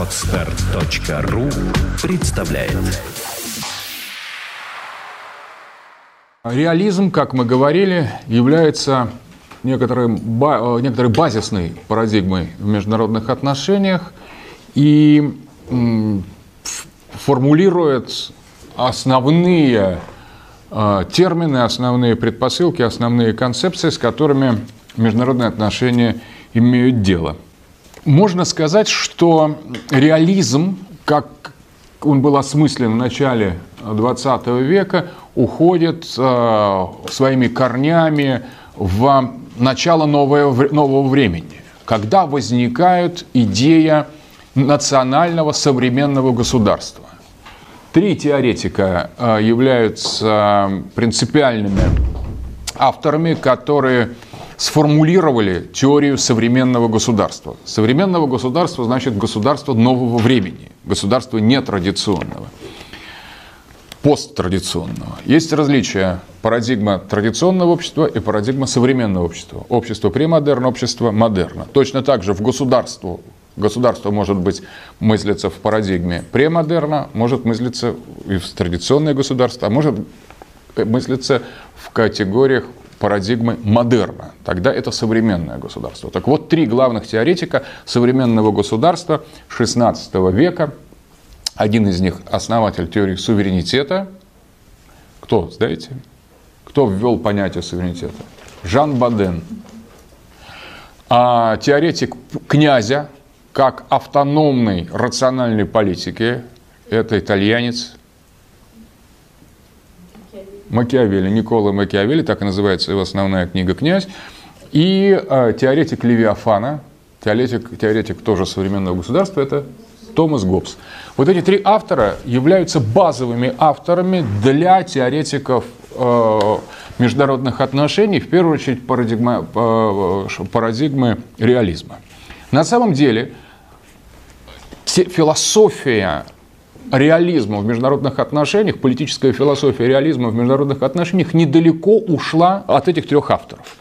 Отстар.ру представляет Реализм, как мы говорили, является некоторым, э, некоторой базисной парадигмой в международных отношениях и формулирует основные э, термины, основные предпосылки, основные концепции, с которыми международные отношения имеют дело. Можно сказать, что реализм, как он был осмыслен в начале 20 века, уходит э, своими корнями в начало новое, нового времени, когда возникает идея национального современного государства. Три теоретика э, являются принципиальными авторами, которые сформулировали теорию современного государства. Современного государства значит государство нового времени, государство нетрадиционного, посттрадиционного. Есть различия парадигма традиционного общества и парадигма современного общества. Общество премодерна, общество модерна. Точно так же в государство Государство может быть мыслиться в парадигме премодерна, может мыслиться и в традиционное государство, а может мыслиться в категориях парадигмы модерна. Тогда это современное государство. Так вот, три главных теоретика современного государства XVI века. Один из них основатель теории суверенитета. Кто, знаете? Кто ввел понятие суверенитета? Жан Баден. А теоретик князя, как автономной рациональной политики, это итальянец Макиавелли, Никола Макиавелли, так и называется его основная книга «Князь», и э, теоретик Левиафана, теоретик, теоретик тоже современного государства, это Томас Гоббс. Вот эти три автора являются базовыми авторами для теоретиков э, международных отношений, в первую очередь парадигма, э, парадигмы реализма. На самом деле философия реализма в международных отношениях, политическая философия реализма в международных отношениях недалеко ушла от этих трех авторов.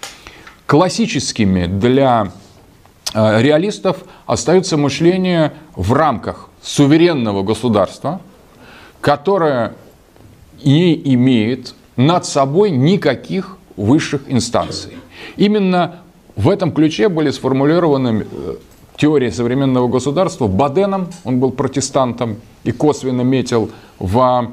Классическими для э, реалистов остается мышление в рамках суверенного государства, которое не имеет над собой никаких высших инстанций. Именно в этом ключе были сформулированы э, теории современного государства Баденом, он был протестантом и косвенно метил в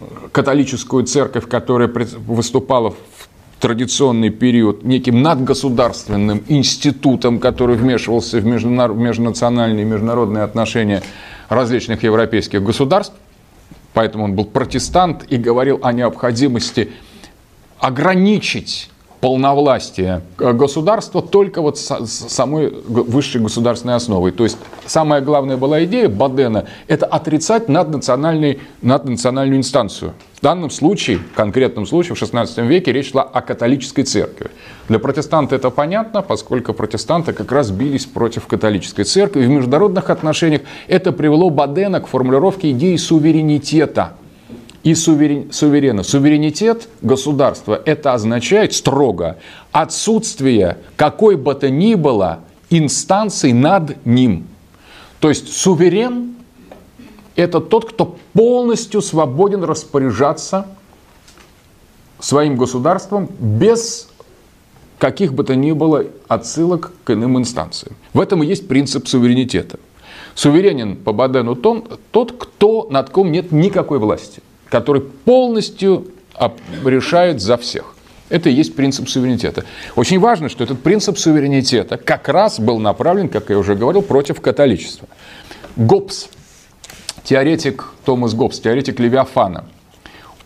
э, католическую церковь, которая выступала в традиционный период неким надгосударственным институтом, который вмешивался в межнациональные и международные отношения различных европейских государств. Поэтому он был протестант и говорил о необходимости ограничить полновластие э, государства только вот с самой высшей государственной основой. То есть самая главная была идея Бадена – это отрицать наднациональный, наднациональную инстанцию. В данном случае, в конкретном случае, в XVI веке речь шла о католической церкви. Для протестанта это понятно, поскольку протестанты как раз бились против католической церкви. И в международных отношениях это привело Бадена к формулировке идеи суверенитета и суверен, суверена. Суверенитет государства это означает строго отсутствие какой бы то ни было инстанции над ним. То есть суверен это тот, кто полностью свободен распоряжаться своим государством без каких бы то ни было отсылок к иным инстанциям. В этом и есть принцип суверенитета. Суверенен по Бадену тон, тот, кто, над ком нет никакой власти, который полностью решает за всех. Это и есть принцип суверенитета. Очень важно, что этот принцип суверенитета как раз был направлен, как я уже говорил, против католичества. Гоббс, теоретик Томас Гоббс, теоретик Левиафана,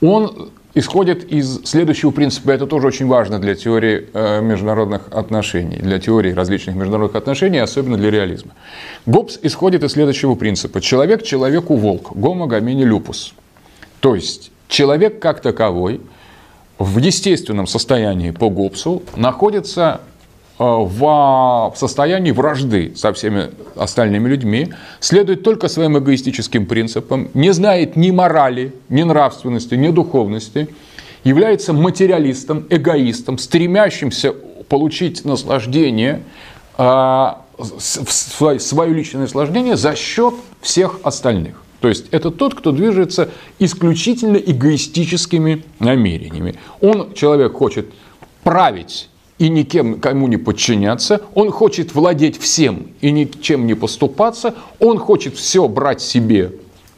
он исходит из следующего принципа. Это тоже очень важно для теории э, международных отношений, для теории различных международных отношений, особенно для реализма. Гоббс исходит из следующего принципа. Человек человеку волк, гомо гомини люпус. То есть человек как таковой в естественном состоянии по Гоббсу находится э, в состоянии вражды со всеми остальными людьми, следует только своим эгоистическим принципам, не знает ни морали, ни нравственности, ни духовности, является материалистом, эгоистом, стремящимся получить наслаждение, а, свое личное наслаждение за счет всех остальных. То есть это тот, кто движется исключительно эгоистическими намерениями. Он, человек, хочет править и никем кому не подчиняться, он хочет владеть всем и ничем не поступаться, он хочет все брать себе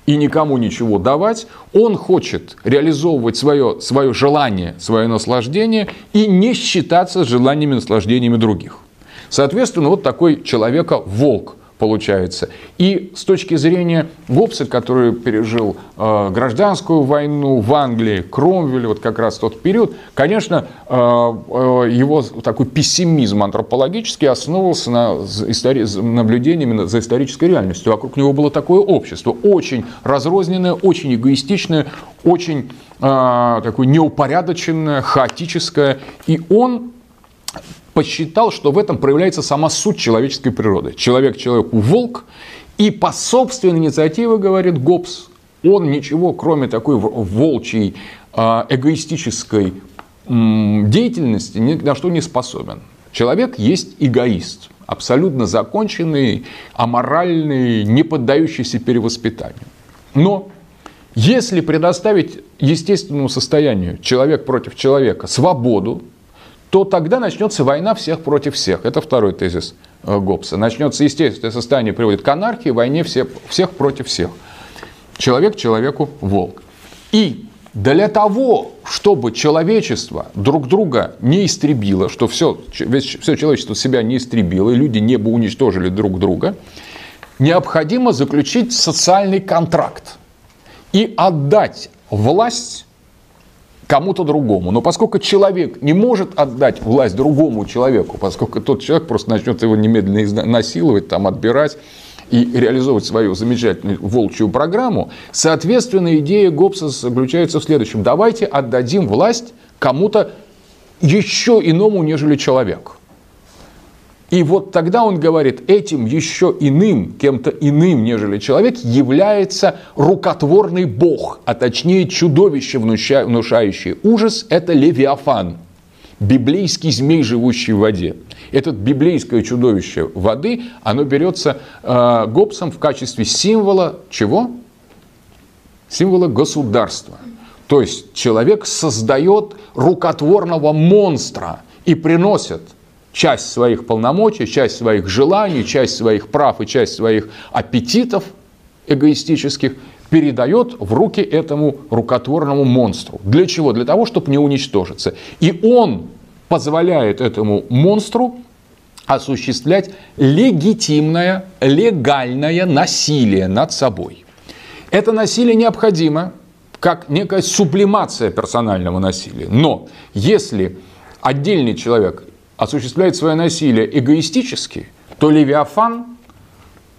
и никому ничего давать, он хочет реализовывать свое, свое желание, свое наслаждение и не считаться желаниями и наслаждениями других. Соответственно, вот такой человека волк получается. И с точки зрения Гоббса, который пережил э, гражданскую войну в Англии, Кромвель, вот как раз тот период, конечно, э, э, его такой пессимизм антропологический основывался на истори- наблюдениями за исторической реальностью. Вокруг него было такое общество, очень разрозненное, очень эгоистичное, очень э, такое неупорядоченное, хаотическое. И он посчитал, что в этом проявляется сама суть человеческой природы. Человек человеку волк, и по собственной инициативе, говорит Гоббс, он ничего, кроме такой волчьей а, эгоистической деятельности, ни на что не способен. Человек есть эгоист, абсолютно законченный, аморальный, не поддающийся перевоспитанию. Но если предоставить естественному состоянию человек против человека свободу, то тогда начнется война всех против всех. Это второй тезис э, Гоббса. Начнется естественное состояние, приводит к анархии, войне всех, всех против всех. Человек человеку волк. И для того, чтобы человечество друг друга не истребило, что все, все человечество себя не истребило, и люди не бы уничтожили друг друга, необходимо заключить социальный контракт и отдать власть кому-то другому. Но поскольку человек не может отдать власть другому человеку, поскольку тот человек просто начнет его немедленно насиловать, там, отбирать и реализовывать свою замечательную волчью программу, соответственно, идея Гоббса заключается в следующем. Давайте отдадим власть кому-то еще иному, нежели человек. И вот тогда он говорит, этим еще иным, кем-то иным, нежели человек, является рукотворный бог, а точнее чудовище, внушающее ужас, это Левиафан, библейский змей, живущий в воде. Это библейское чудовище воды, оно берется э, Гоббсом в качестве символа чего? Символа государства. То есть человек создает рукотворного монстра и приносит часть своих полномочий, часть своих желаний, часть своих прав и часть своих аппетитов эгоистических передает в руки этому рукотворному монстру. Для чего? Для того, чтобы не уничтожиться. И он позволяет этому монстру осуществлять легитимное, легальное насилие над собой. Это насилие необходимо как некая сублимация персонального насилия. Но если отдельный человек осуществляет свое насилие эгоистически, то Левиафан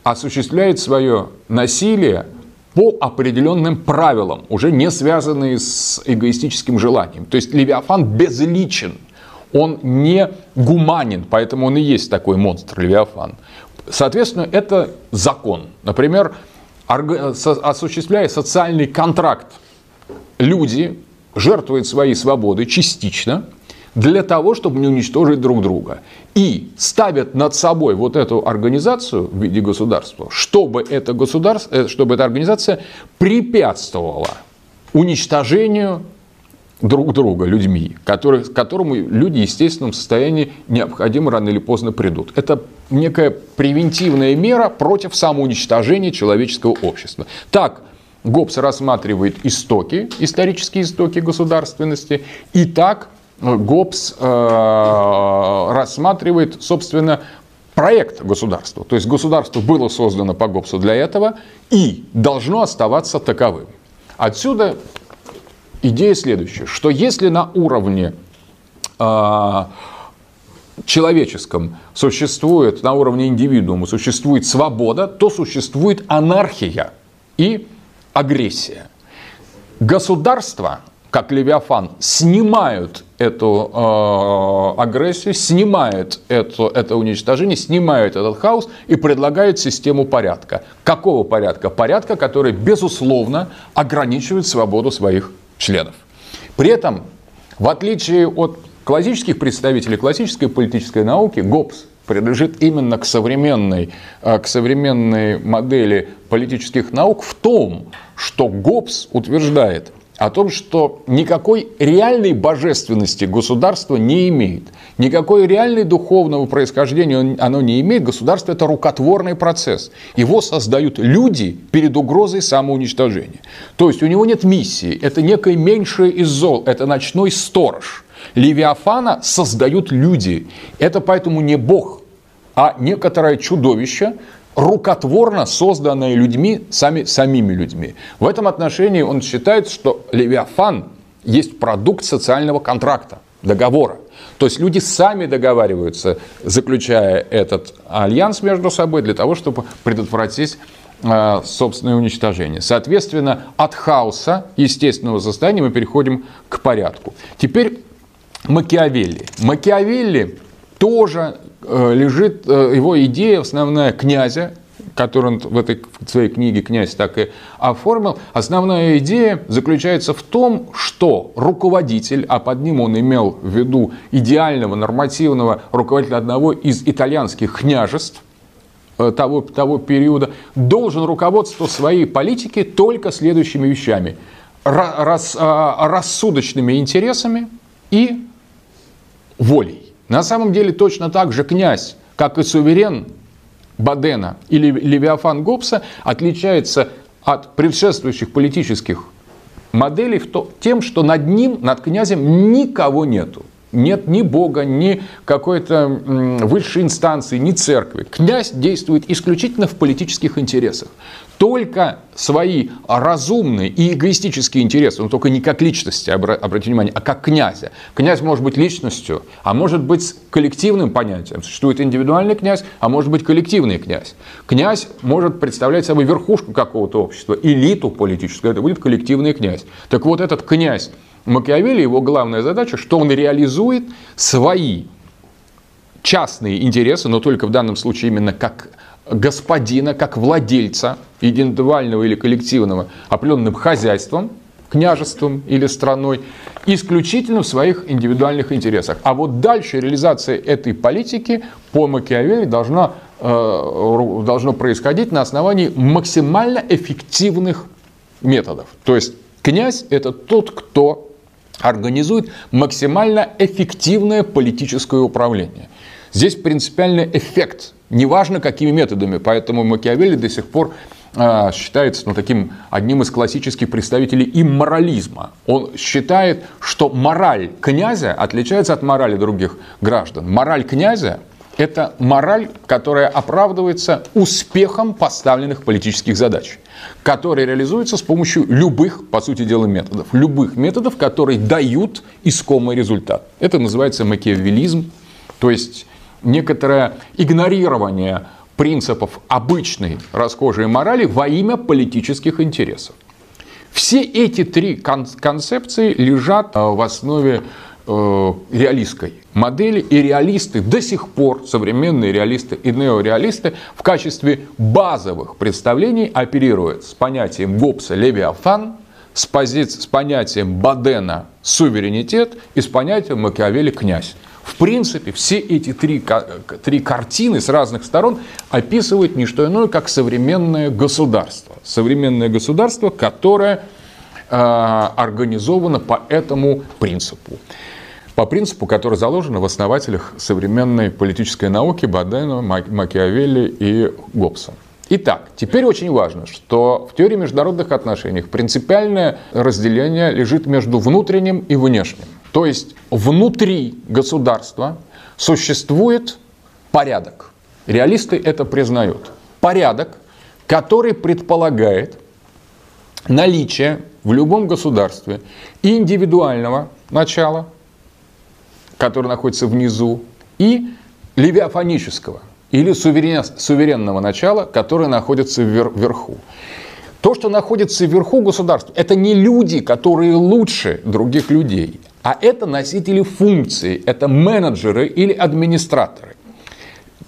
осуществляет свое насилие по определенным правилам, уже не связанные с эгоистическим желанием. То есть Левиафан безличен, он не гуманен, поэтому он и есть такой монстр Левиафан. Соответственно, это закон. Например, осуществляя социальный контракт, люди жертвуют своей свободой частично – для того, чтобы не уничтожить друг друга. И ставят над собой вот эту организацию в виде государства, чтобы эта, государство, э, чтобы эта организация препятствовала уничтожению друг друга людьми, которые, к которому люди в естественном состоянии необходимо рано или поздно придут. Это некая превентивная мера против самоуничтожения человеческого общества. Так, Гоббс рассматривает истоки, исторические истоки государственности, и так ГОПС э, рассматривает, собственно, проект государства. То есть государство было создано по ГОПСу для этого и должно оставаться таковым. Отсюда идея следующая, что если на уровне э, человеческом существует, на уровне индивидуума существует свобода, то существует анархия и агрессия. Государство как Левиафан, снимают эту э, агрессию, снимают это, это уничтожение, снимают этот хаос и предлагают систему порядка. Какого порядка? Порядка, который, безусловно, ограничивает свободу своих членов. При этом, в отличие от классических представителей классической политической науки, Гоббс принадлежит именно к современной, э, к современной модели политических наук в том, что Гоббс утверждает о том, что никакой реальной божественности государство не имеет. Никакой реальной духовного происхождения оно не имеет. Государство – это рукотворный процесс. Его создают люди перед угрозой самоуничтожения. То есть у него нет миссии. Это некое меньшее из зол. Это ночной сторож. Левиафана создают люди. Это поэтому не Бог, а некоторое чудовище, рукотворно созданное людьми, сами, самими людьми. В этом отношении он считает, что Левиафан есть продукт социального контракта, договора. То есть люди сами договариваются, заключая этот альянс между собой для того, чтобы предотвратить э, собственное уничтожение. Соответственно, от хаоса естественного состояния мы переходим к порядку. Теперь Макиавелли. Макиавелли тоже лежит, э, его идея основная князя, которую он в этой в своей книге «Князь» так и оформил, основная идея заключается в том, что руководитель, а под ним он имел в виду идеального нормативного руководителя одного из итальянских княжеств, э, того, того периода, должен руководствовать своей политики только следующими вещами. Рас, рассудочными интересами и волей. На самом деле точно так же князь, как и суверен Бадена или Левиафан Гоббса, отличается от предшествующих политических моделей тем, что над ним, над князем никого нету. Нет ни Бога, ни какой-то высшей инстанции, ни церкви. Князь действует исключительно в политических интересах. Только свои разумные и эгоистические интересы, но только не как личности, обратите внимание, а как князя. Князь может быть личностью, а может быть коллективным понятием. Существует индивидуальный князь, а может быть коллективный князь. Князь может представлять собой верхушку какого-то общества, элиту политическую, это будет коллективный князь. Так вот этот князь Макиавелли, его главная задача, что он реализует свои частные интересы, но только в данном случае именно как господина, как владельца индивидуального или коллективного определенным хозяйством, княжеством или страной, исключительно в своих индивидуальных интересах. А вот дальше реализация этой политики по Макиавелли должна, э, должно происходить на основании максимально эффективных методов. То есть князь – это тот, кто организует максимально эффективное политическое управление. Здесь принципиальный эффект, неважно какими методами, поэтому Макиавелли до сих пор э, считается ну, таким одним из классических представителей имморализма. Он считает, что мораль князя отличается от морали других граждан. Мораль князя это мораль, которая оправдывается успехом поставленных политических задач, которые реализуются с помощью любых, по сути дела, методов. Любых методов, которые дают искомый результат. Это называется макиавелизм, то есть некоторое игнорирование принципов обычной расхожей морали во имя политических интересов. Все эти три концепции лежат э, в основе э, реалистской модели, и реалисты до сих пор, современные реалисты и неореалисты, в качестве базовых представлений оперируют с понятием Гоббса «Левиафан», с, позицией, с понятием Бадена «суверенитет» и с понятием Макиавелли «князь». В принципе, все эти три, три картины с разных сторон описывают не что иное, как современное государство. Современное государство, которое э, организовано по этому принципу по принципу, который заложен в основателях современной политической науки Бадена, Макиавелли и Гоббса. Итак, теперь очень важно, что в теории международных отношений принципиальное разделение лежит между внутренним и внешним. То есть внутри государства существует порядок. Реалисты это признают. Порядок, который предполагает наличие в любом государстве индивидуального начала, который находится внизу, и левиафонического или суверенного начала, которое находится вверху. То, что находится вверху государства, это не люди, которые лучше других людей, а это носители функций, это менеджеры или администраторы.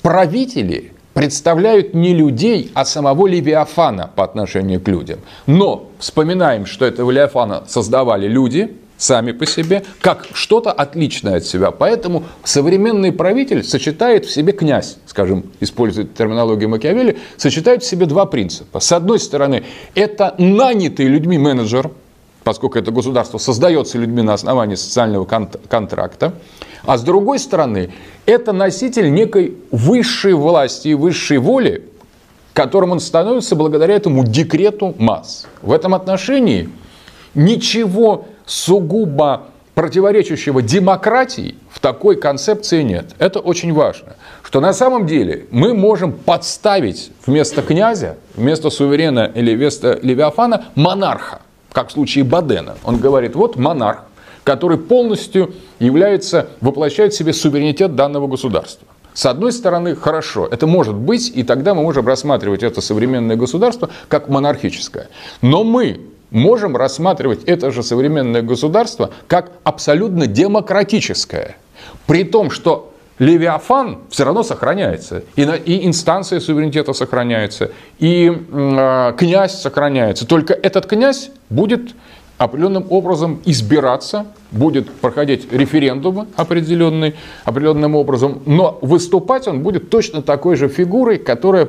Правители представляют не людей, а самого Левиафана по отношению к людям. Но вспоминаем, что этого Левиафана создавали люди – сами по себе, как что-то отличное от себя. Поэтому современный правитель сочетает в себе князь, скажем, использует терминологию Макиавелли, сочетает в себе два принципа. С одной стороны, это нанятый людьми менеджер, поскольку это государство создается людьми на основании социального контракта. А с другой стороны, это носитель некой высшей власти и высшей воли, которым он становится благодаря этому декрету масс. В этом отношении ничего сугубо противоречащего демократии в такой концепции нет. Это очень важно. Что на самом деле мы можем подставить вместо князя, вместо суверена или вместо Левиафана монарха, как в случае Бадена. Он говорит, вот монарх, который полностью является, воплощает в себе суверенитет данного государства. С одной стороны, хорошо, это может быть, и тогда мы можем рассматривать это современное государство как монархическое. Но мы можем рассматривать это же современное государство как абсолютно демократическое. При том, что Левиафан все равно сохраняется. И, на, и инстанция суверенитета сохраняется, и э, князь сохраняется. Только этот князь будет определенным образом избираться, будет проходить референдумы определенный, определенным образом, но выступать он будет точно такой же фигурой, которая,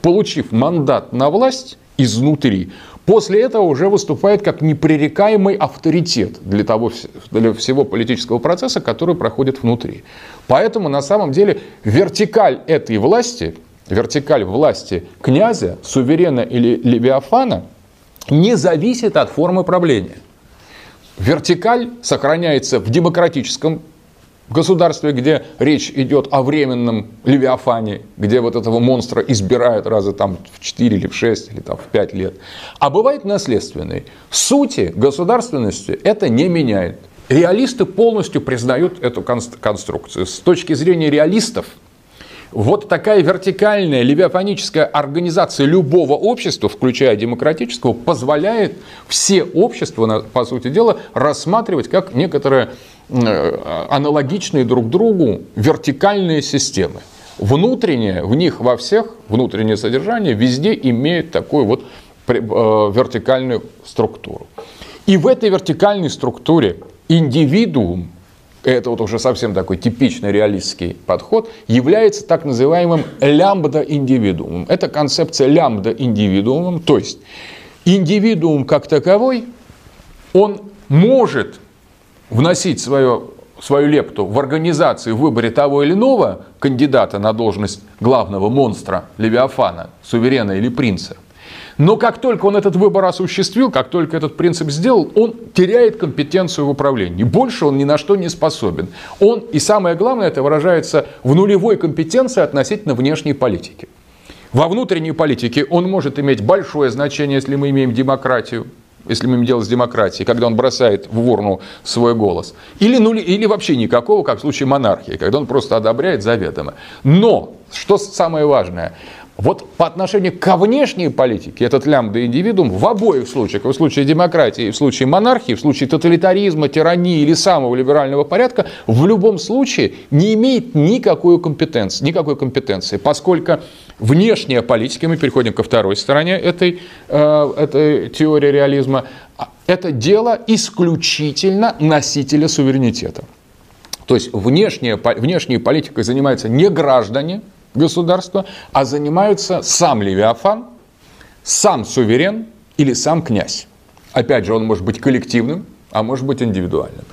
получив мандат на власть изнутри, После этого уже выступает как непререкаемый авторитет для, того, для всего политического процесса, который проходит внутри. Поэтому на самом деле вертикаль этой власти, вертикаль власти князя, суверена или левиафана не зависит от формы правления. Вертикаль сохраняется в демократическом государстве, где речь идет о временном Левиафане, где вот этого монстра избирают раза там в 4 или в 6 или там в 5 лет. А бывает наследственный. Сути государственности это не меняет. Реалисты полностью признают эту конструкцию. С точки зрения реалистов, вот такая вертикальная левиафоническая организация любого общества, включая демократического, позволяет все общества, по сути дела, рассматривать как некоторое аналогичные друг другу вертикальные системы. Внутреннее, в них во всех, внутреннее содержание везде имеет такую вот э, вертикальную структуру. И в этой вертикальной структуре индивидуум, это вот уже совсем такой типичный реалистский подход, является так называемым лямбда-индивидуумом. Это концепция лямбда-индивидуумом, то есть индивидуум как таковой, он может вносить свое, свою лепту в организацию в выборе того или иного кандидата на должность главного монстра Левиафана, суверена или принца. Но как только он этот выбор осуществил, как только этот принцип сделал, он теряет компетенцию в управлении. Больше он ни на что не способен. Он, и самое главное, это выражается в нулевой компетенции относительно внешней политики. Во внутренней политике он может иметь большое значение, если мы имеем демократию, если мы имеем дело с демократией, когда он бросает в урну свой голос. Или, ну, или вообще никакого, как в случае монархии, когда он просто одобряет заведомо. Но, что самое важное, вот по отношению ко внешней политике этот лямбда индивидуум в обоих случаях, в случае демократии, в случае монархии, в случае тоталитаризма, тирании или самого либерального порядка, в любом случае не имеет никакой компетенции, никакой компетенции, поскольку внешняя политика, мы переходим ко второй стороне этой, э, этой теории реализма, это дело исключительно носителя суверенитета. То есть внешняя, внешней политикой занимаются не граждане, государства, а занимаются сам Левиафан, сам суверен или сам князь. Опять же, он может быть коллективным, а может быть индивидуальным.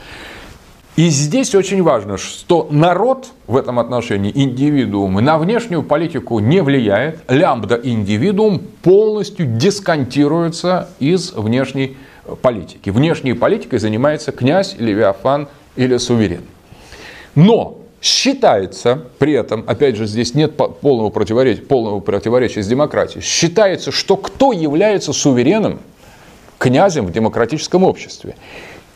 И здесь очень важно, что народ в этом отношении, индивидуумы, на внешнюю политику не влияет. Лямбда индивидуум полностью дисконтируется из внешней политики. Внешней политикой занимается князь, левиафан или суверен. Но Считается при этом, опять же, здесь нет полного противоречия, полного противоречия с демократией, считается, что кто является суверенным, князем в демократическом обществе.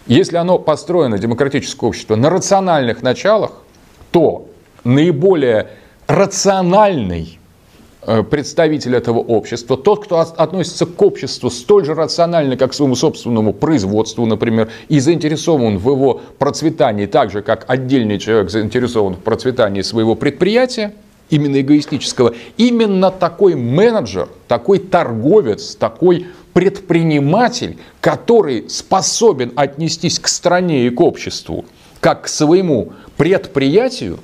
Если оно построено, демократическое общество, на рациональных началах, то наиболее рациональный представитель этого общества, тот, кто относится к обществу столь же рационально, как к своему собственному производству, например, и заинтересован в его процветании, так же, как отдельный человек заинтересован в процветании своего предприятия, именно эгоистического, именно такой менеджер, такой торговец, такой предприниматель, который способен отнестись к стране и к обществу как к своему предприятию,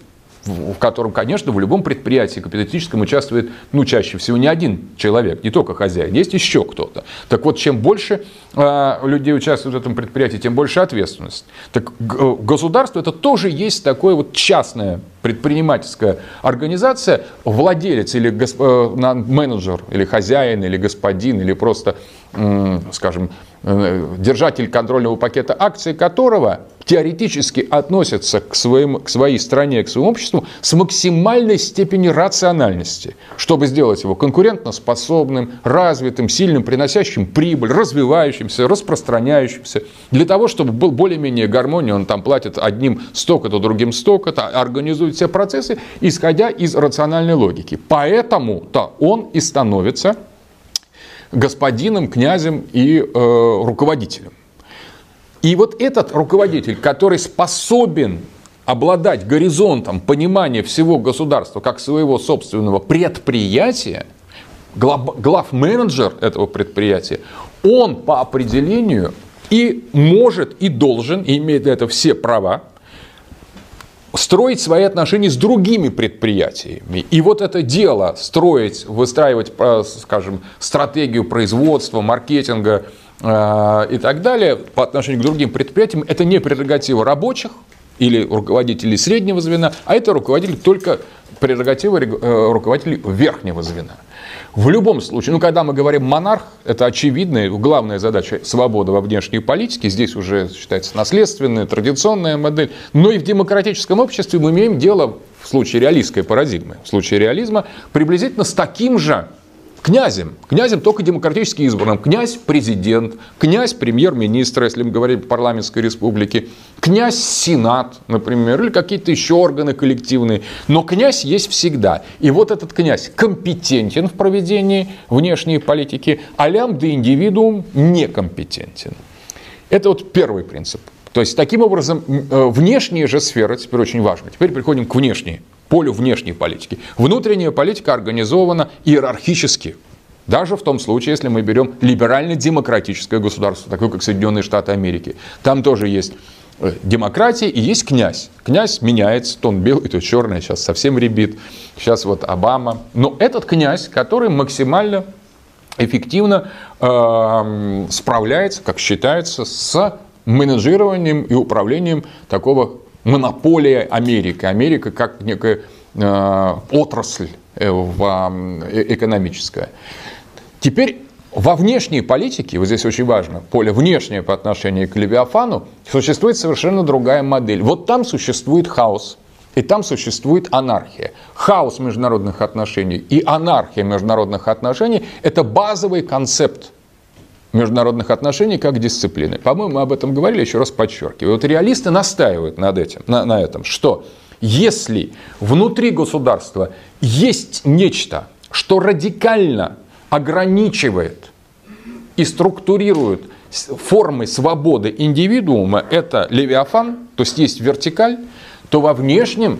в котором, конечно, в любом предприятии капиталистическом участвует, ну, чаще всего не один человек, не только хозяин, есть еще кто-то. Так вот, чем больше э, людей участвует в этом предприятии, тем больше ответственность. Так э, государство это тоже есть такое вот частная предпринимательская организация, владелец или госп... э, менеджер, или хозяин, или господин, или просто, скажем, держатель контрольного пакета акций которого теоретически относятся к, своим, к своей стране, к своему обществу с максимальной степенью рациональности, чтобы сделать его конкурентоспособным, развитым, сильным, приносящим прибыль, развивающимся, распространяющимся. Для того, чтобы был более-менее гармония, он там платит одним столько-то, другим столько-то, организует все процессы, исходя из рациональной логики. Поэтому-то он и становится господином, князем и э, руководителем. И вот этот руководитель, который способен обладать горизонтом понимания всего государства как своего собственного предприятия, глав, глав-менеджер этого предприятия, он по определению и может, и должен, и имеет для этого все права, строить свои отношения с другими предприятиями. И вот это дело строить, выстраивать, э, скажем, стратегию производства, маркетинга, Э, и так далее по отношению к другим предприятиям, это не прерогатива рабочих или руководителей среднего звена, а это руководитель только прерогатива э, руководителей верхнего звена. В любом случае, ну, когда мы говорим монарх, это очевидная, главная задача свобода во внешней политике. Здесь уже считается наследственная, традиционная модель. Но и в демократическом обществе мы имеем дело, в случае реалистской парадигмы, в случае реализма, приблизительно с таким же князем. Князем только демократически избранным. Князь – президент, князь – премьер-министр, если мы говорим о парламентской республике, князь – сенат, например, или какие-то еще органы коллективные. Но князь есть всегда. И вот этот князь компетентен в проведении внешней политики, а лям де индивидуум некомпетентен. Это вот первый принцип. То есть, таким образом, э, внешняя же сфера теперь очень важна. Теперь приходим к внешней полю внешней политики. Внутренняя политика организована иерархически. Даже в том случае, если мы берем либерально-демократическое государство, такое как Соединенные Штаты Америки. Там тоже есть э, демократия и есть князь. Князь меняется, то он белый, то черный, сейчас совсем ребит, сейчас вот Обама. Но этот князь, который максимально эффективно э, справляется, как считается, с менеджированием и управлением такого монополия Америки. Америка как некая э, отрасль э, в, э, экономическая. Теперь во внешней политике, вот здесь очень важно, поле внешнее по отношению к Левиафану, существует совершенно другая модель. Вот там существует хаос, и там существует анархия. Хаос международных отношений и анархия международных отношений – это базовый концепт международных отношений как дисциплины. По-моему, мы об этом говорили, еще раз подчеркиваю. Вот реалисты настаивают над этим, на, на этом, что если внутри государства есть нечто, что радикально ограничивает и структурирует формы свободы индивидуума, это левиафан, то есть есть вертикаль, то во внешнем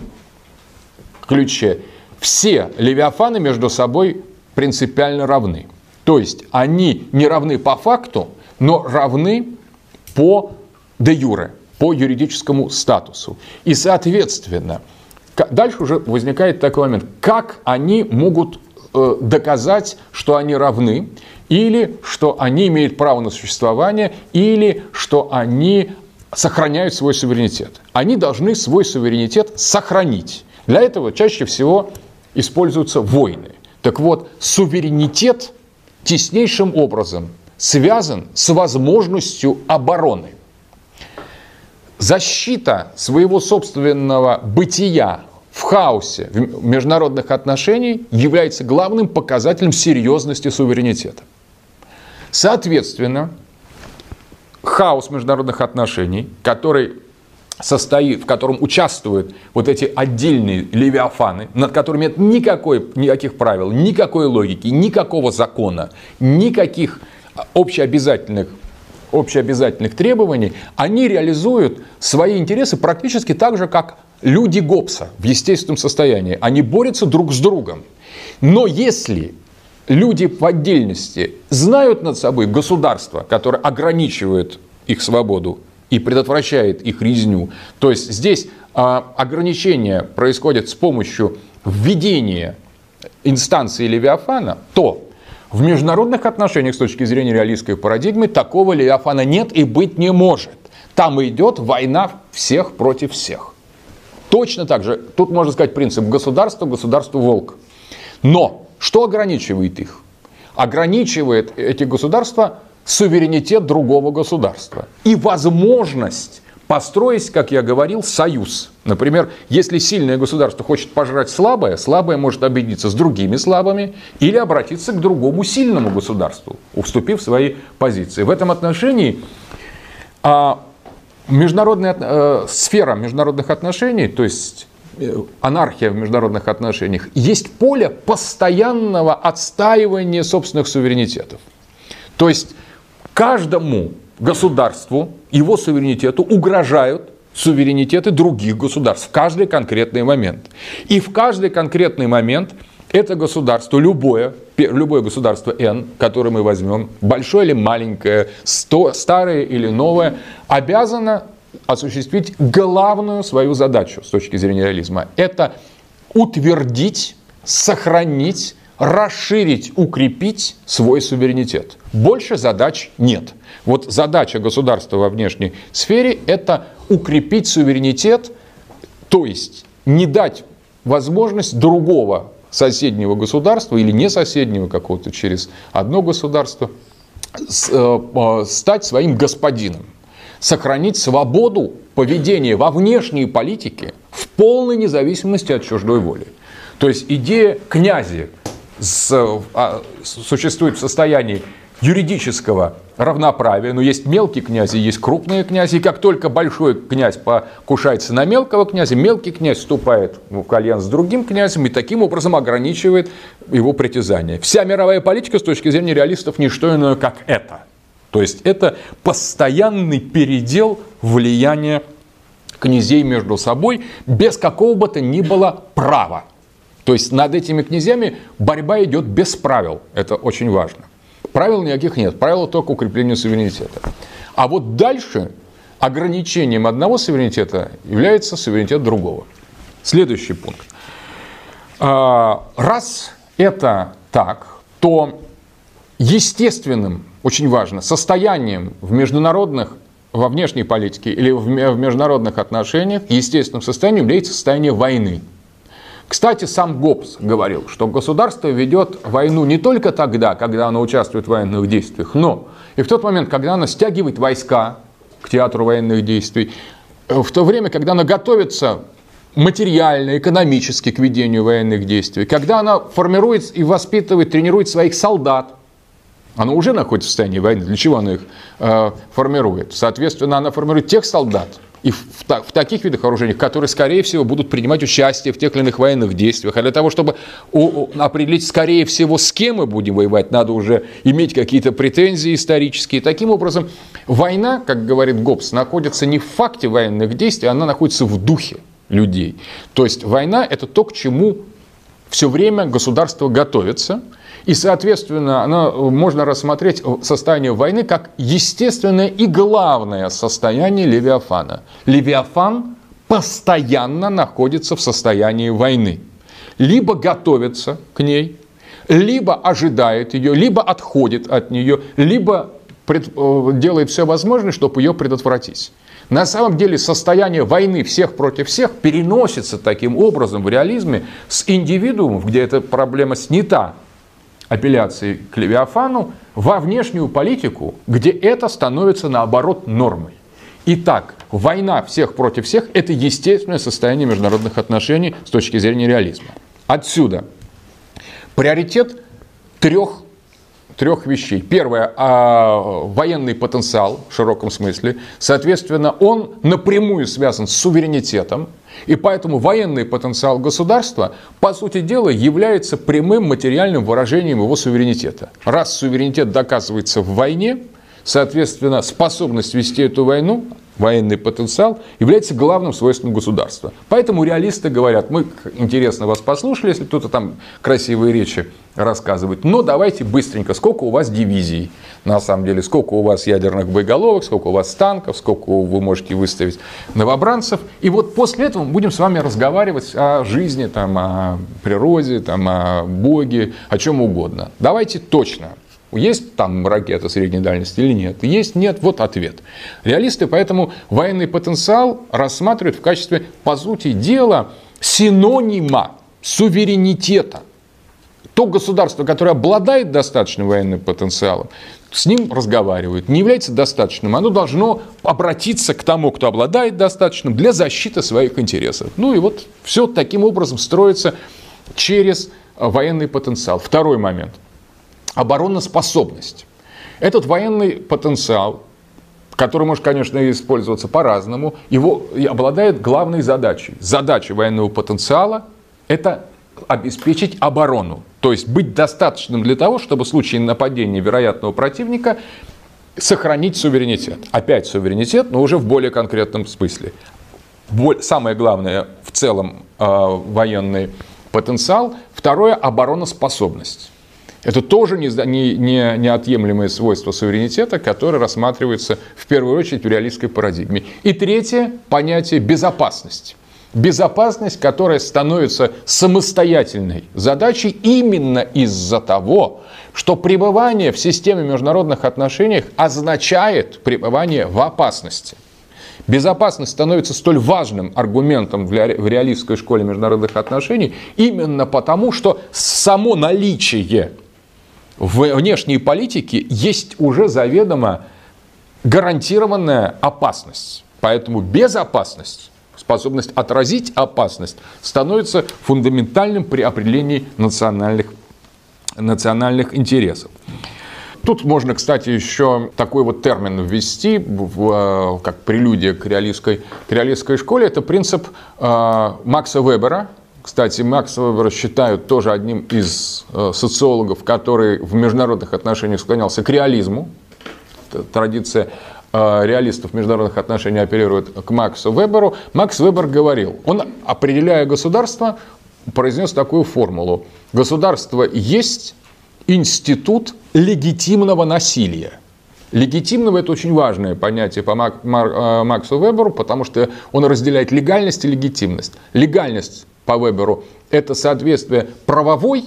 ключе все левиафаны между собой принципиально равны. То есть они не равны по факту, но равны по де юре, по юридическому статусу. И, соответственно, дальше уже возникает такой момент, как они могут э, доказать, что они равны, или что они имеют право на существование, или что они сохраняют свой суверенитет. Они должны свой суверенитет сохранить. Для этого чаще всего используются войны. Так вот, суверенитет теснейшим образом связан с возможностью обороны. Защита своего собственного бытия в хаосе международных отношений является главным показателем серьезности суверенитета. Соответственно, хаос международных отношений, который состоит, в котором участвуют вот эти отдельные левиафаны, над которыми нет никакой, никаких правил, никакой логики, никакого закона, никаких общеобязательных общеобязательных требований, они реализуют свои интересы практически так же, как люди Гоббса в естественном состоянии, они борются друг с другом. Но если люди в отдельности знают над собой государство, которое ограничивает их свободу и предотвращает их резню, то есть здесь а, ограничения происходят с помощью введения инстанции Левиафана, то в международных отношениях с точки зрения реалистской парадигмы такого Левиафана нет и быть не может. Там идет война всех против всех. Точно так же, тут можно сказать принцип государства, государству волк. Но что ограничивает их? Ограничивает эти государства суверенитет другого государства и возможность построить, как я говорил, союз. Например, если сильное государство хочет пожрать слабое, слабое может объединиться с другими слабыми или обратиться к другому сильному государству, уступив свои позиции. В этом отношении а, международная э, сфера международных отношений, то есть э, анархия в международных отношениях, есть поле постоянного отстаивания собственных суверенитетов. То есть каждому государству, его суверенитету угрожают суверенитеты других государств в каждый конкретный момент. И в каждый конкретный момент это государство, любое, любое государство N, которое мы возьмем, большое или маленькое, старое или новое, обязано осуществить главную свою задачу с точки зрения реализма. Это утвердить, сохранить, расширить, укрепить свой суверенитет. Больше задач нет. Вот задача государства во внешней сфере – это укрепить суверенитет, то есть не дать возможность другого соседнего государства или не соседнего какого-то через одно государство э, э, стать своим господином, сохранить свободу поведения во внешней политике в полной независимости от чужой воли. То есть идея князя а, существует в состоянии юридического равноправия, но есть мелкие князи, есть крупные князи, и как только большой князь покушается на мелкого князя, мелкий князь вступает в альянс с другим князем и таким образом ограничивает его притязание. Вся мировая политика с точки зрения реалистов не что иное, как это. То есть это постоянный передел влияния князей между собой без какого бы то ни было права. То есть над этими князьями борьба идет без правил. Это очень важно. Правил никаких нет. Правила только укрепление суверенитета. А вот дальше ограничением одного суверенитета является суверенитет другого. Следующий пункт. А, раз это так, то естественным, очень важно, состоянием в международных, во внешней политике или в международных отношениях, естественным состоянием является состояние войны – кстати, сам Гоббс говорил, что государство ведет войну не только тогда, когда оно участвует в военных действиях, но и в тот момент, когда оно стягивает войска к театру военных действий, в то время, когда оно готовится материально, экономически к ведению военных действий, когда она формирует и воспитывает, тренирует своих солдат, она уже находится в состоянии войны, для чего она их э, формирует? Соответственно, она формирует тех солдат, и в, в таких видах вооружений, которые, скорее всего, будут принимать участие в тех или иных военных действиях. А для того, чтобы определить, скорее всего, с кем мы будем воевать, надо уже иметь какие-то претензии исторические. Таким образом, война, как говорит Гоббс, находится не в факте военных действий, она находится в духе людей. То есть война – это то, к чему все время государство готовится – и, соответственно, она, можно рассмотреть состояние войны как естественное и главное состояние Левиафана. Левиафан постоянно находится в состоянии войны. Либо готовится к ней, либо ожидает ее, либо отходит от нее, либо пред, э, делает все возможное, чтобы ее предотвратить. На самом деле состояние войны всех против всех переносится таким образом в реализме с индивидуумов, где эта проблема снята апелляции к Левиафану во внешнюю политику, где это становится наоборот нормой. Итак, война всех против всех – это естественное состояние международных отношений с точки зрения реализма. Отсюда приоритет трех, трех вещей. Первое а, – военный потенциал в широком смысле. Соответственно, он напрямую связан с суверенитетом, и поэтому военный потенциал государства, по сути дела, является прямым материальным выражением его суверенитета. Раз суверенитет доказывается в войне, соответственно, способность вести эту войну военный потенциал является главным свойством государства. Поэтому реалисты говорят, мы интересно вас послушали, если кто-то там красивые речи рассказывает, но давайте быстренько, сколько у вас дивизий, на самом деле, сколько у вас ядерных боеголовок, сколько у вас танков, сколько вы можете выставить новобранцев. И вот после этого мы будем с вами разговаривать о жизни, там, о природе, там, о Боге, о чем угодно. Давайте точно есть там ракета средней дальности или нет? Есть, нет, вот ответ. Реалисты поэтому военный потенциал рассматривают в качестве, по сути дела, синонима суверенитета. То государство, которое обладает достаточным военным потенциалом, с ним разговаривают, не является достаточным, оно должно обратиться к тому, кто обладает достаточным, для защиты своих интересов. Ну и вот все таким образом строится через военный потенциал. Второй момент – обороноспособность. Этот военный потенциал, который может, конечно, использоваться по-разному, его обладает главной задачей. Задача военного потенциала – это обеспечить оборону, то есть быть достаточным для того, чтобы в случае нападения вероятного противника сохранить суверенитет. Опять суверенитет, но уже в более конкретном смысле. Самое главное в целом э, военный потенциал. Второе – обороноспособность. Это тоже не, не, не, неотъемлемое свойство суверенитета, которое рассматривается в первую очередь в реалистской парадигме. И третье – понятие безопасности. Безопасность, которая становится самостоятельной задачей именно из-за того, что пребывание в системе международных отношений означает пребывание в опасности. Безопасность становится столь важным аргументом в реалистской школе международных отношений именно потому, что само наличие в внешней политике есть уже заведомо гарантированная опасность. Поэтому безопасность, способность отразить опасность, становится фундаментальным при определении национальных, национальных интересов. Тут можно, кстати, еще такой вот термин ввести, в, как прелюдия к реалистской, к реалистской школе. Это принцип э, Макса Вебера, кстати, Макс Вебера считают тоже одним из э, социологов, который в международных отношениях склонялся к реализму. Традиция э, реалистов международных отношений оперирует к Максу Веберу. Макс Вебер говорил, он, определяя государство, произнес такую формулу. Государство есть институт легитимного насилия. Легитимного – это очень важное понятие по э, Максу Веберу, потому что он разделяет легальность и легитимность. Легальность по Веберу, это соответствие правовой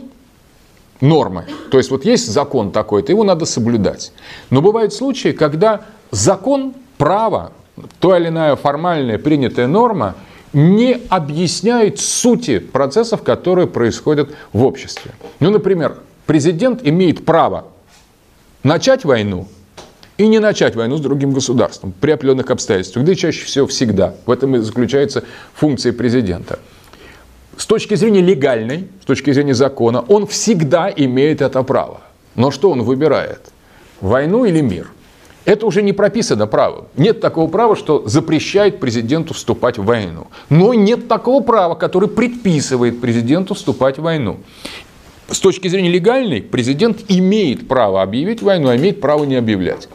нормы. То есть вот есть закон такой-то, его надо соблюдать. Но бывают случаи, когда закон, право, то или иная формальная принятая норма не объясняет сути процессов, которые происходят в обществе. Ну, например, президент имеет право начать войну и не начать войну с другим государством при определенных обстоятельствах, да и чаще всего всегда. В этом и заключается функция президента с точки зрения легальной, с точки зрения закона, он всегда имеет это право. Но что он выбирает? Войну или мир? Это уже не прописано правом. Нет такого права, что запрещает президенту вступать в войну. Но нет такого права, которое предписывает президенту вступать в войну. С точки зрения легальной, президент имеет право объявить войну, а имеет право не объявлять.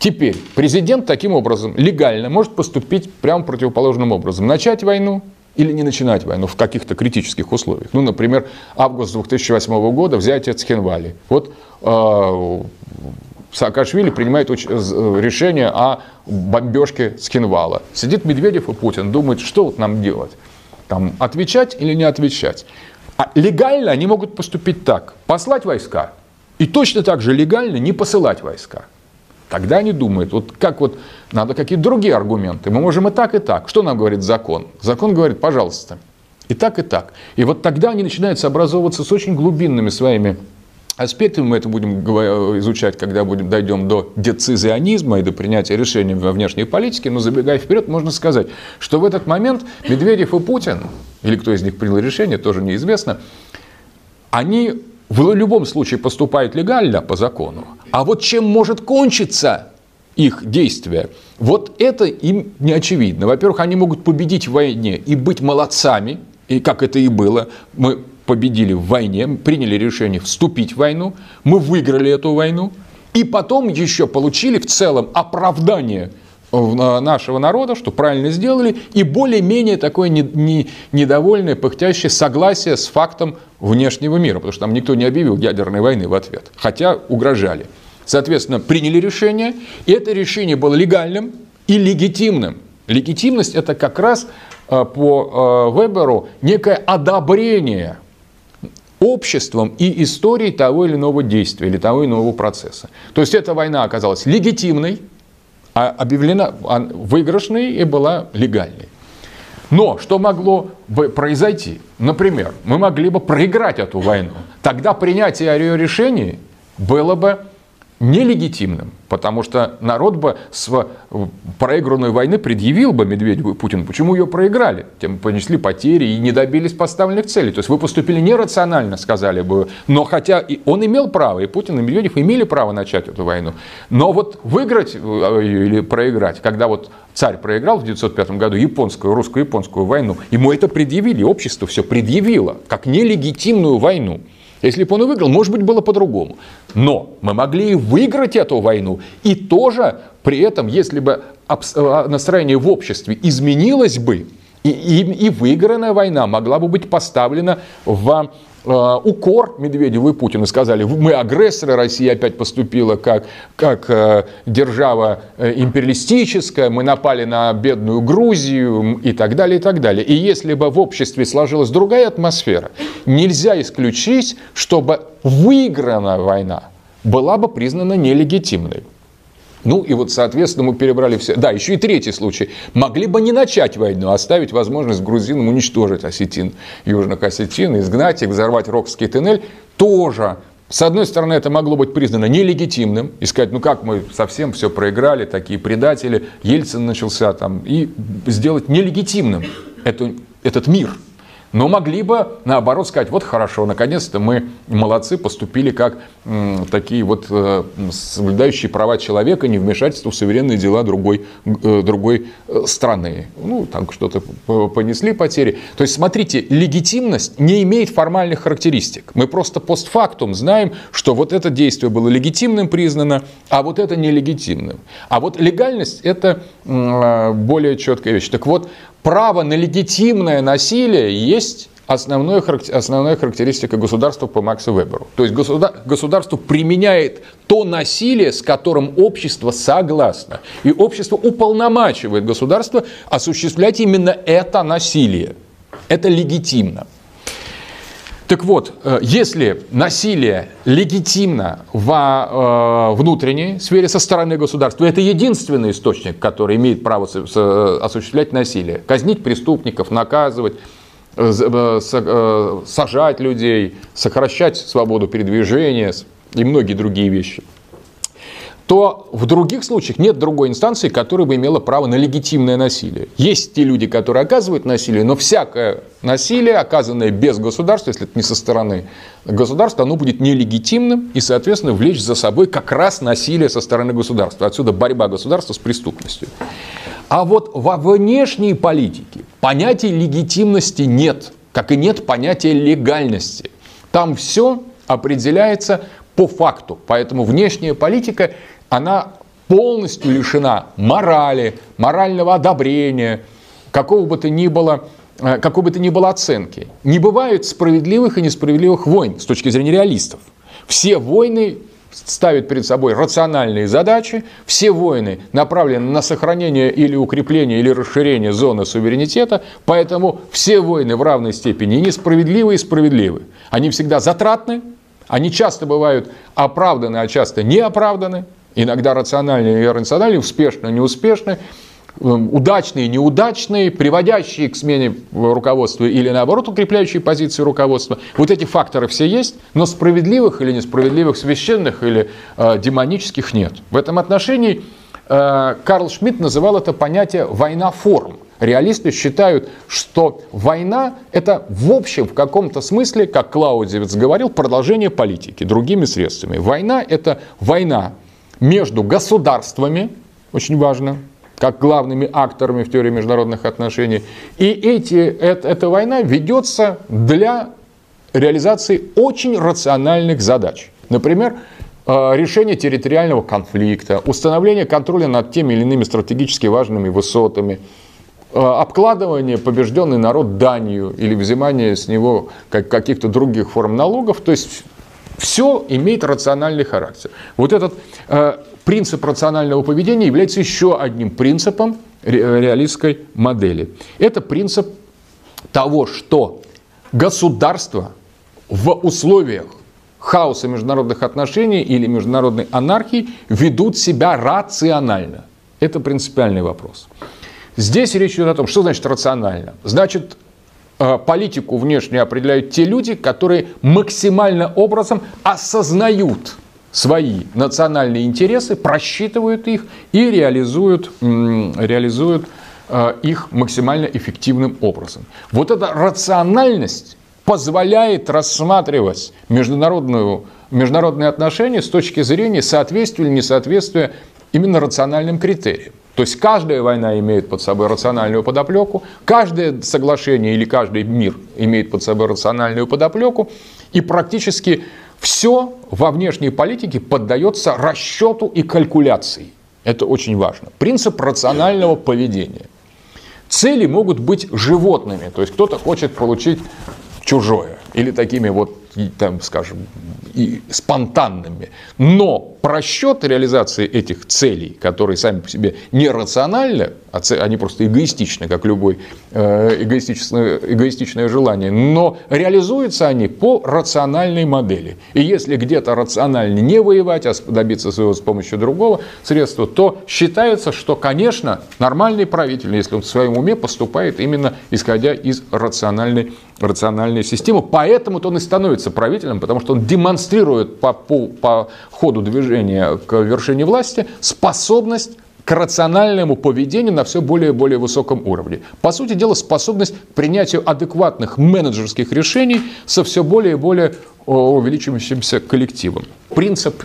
Теперь президент таким образом легально может поступить прямо противоположным образом. Начать войну или не начинать войну в каких-то критических условиях. Ну, например, август 2008 года взятие Цхинвали. Вот э, Саакашвили принимает решение о бомбежке Цхинвала. Сидит Медведев и Путин, думает, что вот нам делать. Там, отвечать или не отвечать. А легально они могут поступить так. Послать войска. И точно так же легально не посылать войска. Тогда они думают, вот как вот надо какие-то другие аргументы. Мы можем и так, и так. Что нам говорит закон? Закон говорит, пожалуйста, и так, и так. И вот тогда они начинают сообразовываться с очень глубинными своими аспектами. Мы это будем изучать, когда будем, дойдем до децизионизма и до принятия решений во внешней политике. Но забегая вперед, можно сказать, что в этот момент Медведев и Путин, или кто из них принял решение, тоже неизвестно, они в любом случае поступают легально по закону. А вот чем может кончиться их действия, вот это им не очевидно. Во-первых, они могут победить в войне и быть молодцами, и как это и было. Мы победили в войне, приняли решение вступить в войну, мы выиграли эту войну, и потом еще получили в целом оправдание нашего народа, что правильно сделали, и более-менее такое не, не, недовольное, пыхтящее согласие с фактом внешнего мира, потому что там никто не объявил ядерной войны в ответ, хотя угрожали. Соответственно, приняли решение, и это решение было легальным и легитимным. Легитимность – это как раз э, по э, Веберу некое одобрение обществом и историей того или иного действия или того или иного процесса. То есть эта война оказалась легитимной, а объявлена выигрышной и была легальной. Но что могло бы произойти? Например, мы могли бы проиграть эту войну. Тогда принятие ее решений было бы нелегитимным, потому что народ бы с проигранной войны предъявил бы Медведеву и Путину, почему ее проиграли, тем понесли потери и не добились поставленных целей. То есть вы поступили нерационально, сказали бы, но хотя и он имел право, и Путин, и Медведев имели право начать эту войну, но вот выиграть э, или проиграть, когда вот царь проиграл в 1905 году японскую, русско-японскую войну, ему это предъявили, общество все предъявило, как нелегитимную войну. Если бы он и выиграл, может быть, было по-другому. Но мы могли и выиграть эту войну. И тоже при этом, если бы э, настроение в обществе изменилось бы, и, и, и выигранная война могла бы быть поставлена в укор Медведеву и Путину. Сказали, мы агрессоры, Россия опять поступила как, как э, держава э, империалистическая, мы напали на бедную Грузию и так далее, и так далее. И если бы в обществе сложилась другая атмосфера, нельзя исключить, чтобы выигранная война была бы признана нелегитимной. Ну и вот, соответственно, мы перебрали все. Да, еще и третий случай. Могли бы не начать войну, а оставить возможность грузинам уничтожить осетин, южных осетин, изгнать их, взорвать Рокский туннель. Тоже с одной стороны, это могло быть признано нелегитимным, и сказать, ну как мы совсем все проиграли, такие предатели, Ельцин начался там, и сделать нелегитимным эту, этот мир – но могли бы, наоборот, сказать, вот хорошо, наконец-то мы молодцы, поступили как м, такие вот э, соблюдающие права человека, не вмешательство в суверенные дела другой, э, другой э, страны. Ну, там что-то понесли потери. То есть, смотрите, легитимность не имеет формальных характеристик. Мы просто постфактум знаем, что вот это действие было легитимным признано, а вот это нелегитимным. А вот легальность – это э, более четкая вещь. Так вот, право на легитимное насилие есть основной, основная характеристика государства по Максу Веберу. То есть государство применяет то насилие, с которым общество согласно. И общество уполномачивает государство осуществлять именно это насилие. Это легитимно. Так вот, э, если насилие легитимно в э, внутренней сфере со стороны государства, это единственный источник, который имеет право осуществлять насилие, казнить преступников, наказывать, э, сажать людей, сокращать свободу передвижения и многие другие вещи – то в других случаях нет другой инстанции, которая бы имела право на легитимное насилие. Есть те люди, которые оказывают насилие, но всякое насилие, оказанное без государства, если это не со стороны государства, оно будет нелегитимным и, соответственно, влечь за собой как раз насилие со стороны государства. Отсюда борьба государства с преступностью. А вот во внешней политике понятия легитимности нет, как и нет понятия легальности. Там все определяется по факту. Поэтому внешняя политика она полностью лишена морали, морального одобрения, какого бы то ни было э, какой бы то ни было оценки. Не бывает справедливых и несправедливых войн с точки зрения реалистов. Все войны ставят перед собой рациональные задачи, все войны направлены на сохранение или укрепление или расширение зоны суверенитета, поэтому все войны в равной степени несправедливы и справедливы. Они всегда затратны, они часто бывают оправданы, а часто не оправданы, иногда рациональные и иррациональные, успешные, неуспешные, эм, удачные, неудачные, приводящие к смене руководства или наоборот укрепляющие позиции руководства. Вот эти факторы все есть, но справедливых или несправедливых, священных или э, демонических нет. В этом отношении э, Карл Шмидт называл это понятие «война форм». Реалисты считают, что война – это в общем, в каком-то смысле, как Клаудевец говорил, продолжение политики другими средствами. Война – это война между государствами, очень важно, как главными акторами в теории международных отношений. И эти, это, эта война ведется для реализации очень рациональных задач. Например, э, решение территориального конфликта, установление контроля над теми или иными стратегически важными высотами, э, обкладывание побежденный народ данью или взимание с него каких-то других форм налогов. То есть все имеет рациональный характер. Вот этот э, принцип рационального поведения является еще одним принципом реалистской модели. Это принцип того, что государство в условиях хаоса международных отношений или международной анархии ведут себя рационально. Это принципиальный вопрос. Здесь речь идет о том, что значит рационально. Значит, э, политику внешне определяют те люди, которые максимально образом осознают свои национальные интересы, просчитывают их и реализуют, реализуют э, их максимально эффективным образом. Вот эта рациональность позволяет рассматривать международную, международные отношения с точки зрения соответствия или несоответствия именно рациональным критериям. То есть каждая война имеет под собой рациональную подоплеку, каждое соглашение или каждый мир имеет под собой рациональную подоплеку, и практически все во внешней политике поддается расчету и калькуляции. Это очень важно. Принцип рационального поведения. Цели могут быть животными, то есть кто-то хочет получить чужое. Или такими вот, там, скажем, и спонтанными. Но просчет реализации этих целей, которые сами по себе нерациональны, а они просто эгоистичны, как любое э, эгоистичное, эгоистичное желание, но реализуются они по рациональной модели. И если где-то рационально не воевать, а добиться своего с помощью другого средства, то считается, что, конечно, нормальный правитель, если он в своем уме поступает именно исходя из рациональной, рациональной системы. Поэтому-то он и становится правителем, потому что он демонстрирует по, по, по ходу движения к вершине власти способность к рациональному поведению на все более и более высоком уровне. По сути дела, способность к принятию адекватных менеджерских решений со все более и более увеличивающимся коллективом. Принцип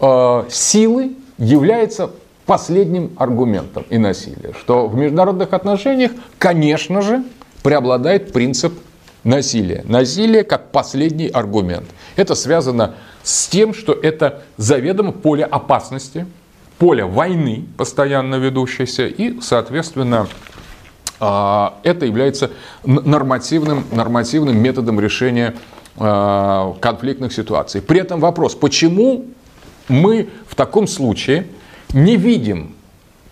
э, силы является последним аргументом и насилия, что в международных отношениях, конечно же, преобладает принцип насилия. Насилие как последний аргумент. Это связано с тем, что это заведомо поле опасности, поле войны, постоянно ведущейся, и, соответственно, а, это является нормативным, нормативным методом решения а, конфликтных ситуаций. При этом вопрос, почему мы в таком случае не видим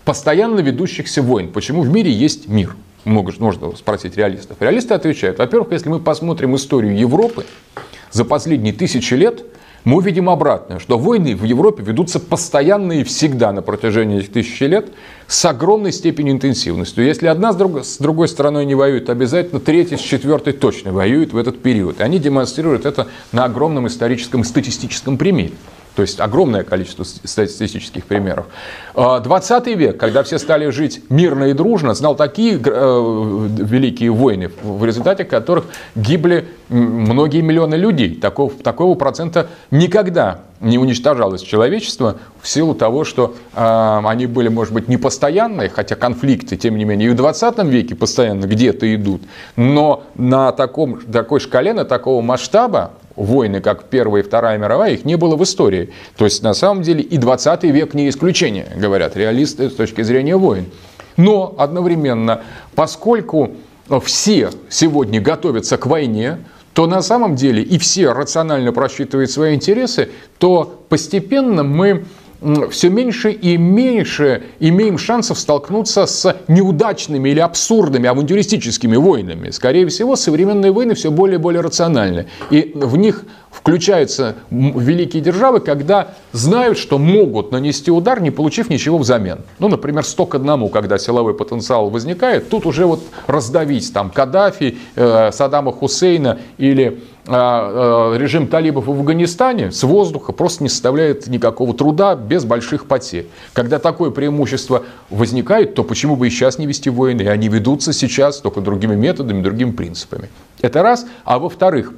постоянно ведущихся войн, почему в мире есть мир? Можно спросить реалистов. Реалисты отвечают, во-первых, если мы посмотрим историю Европы за последние тысячи лет, мы увидим обратное, что войны в Европе ведутся постоянно и всегда на протяжении этих тысячи лет с огромной степенью интенсивности. Если одна с, друг, с другой стороной не воюет, обязательно третья с четвертой точно воюет в этот период. И они демонстрируют это на огромном историческом и статистическом примере. То есть огромное количество статистических примеров. 20 век, когда все стали жить мирно и дружно, знал такие э, великие войны, в результате которых гибли многие миллионы людей. Такого, такого процента никогда не уничтожалось человечество в силу того, что э, они были, может быть, не постоянные, хотя конфликты, тем не менее, и в 20 веке постоянно где-то идут. Но на таком, такой шкале, на такого масштаба войны, как Первая и Вторая мировая, их не было в истории. То есть, на самом деле, и 20 век не исключение, говорят реалисты с точки зрения войн. Но одновременно, поскольку все сегодня готовятся к войне, то на самом деле и все рационально просчитывают свои интересы, то постепенно мы все меньше и меньше имеем шансов столкнуться с неудачными или абсурдными авантюристическими войнами. Скорее всего, современные войны все более и более рациональны. И в них включаются великие державы, когда знают, что могут нанести удар, не получив ничего взамен. Ну, например, 100 к одному, когда силовой потенциал возникает, тут уже вот раздавить там Каддафи, э, Саддама Хусейна или режим талибов в Афганистане с воздуха просто не составляет никакого труда без больших потерь. Когда такое преимущество возникает, то почему бы и сейчас не вести войны? Они ведутся сейчас только другими методами, другими принципами. Это раз. А во-вторых,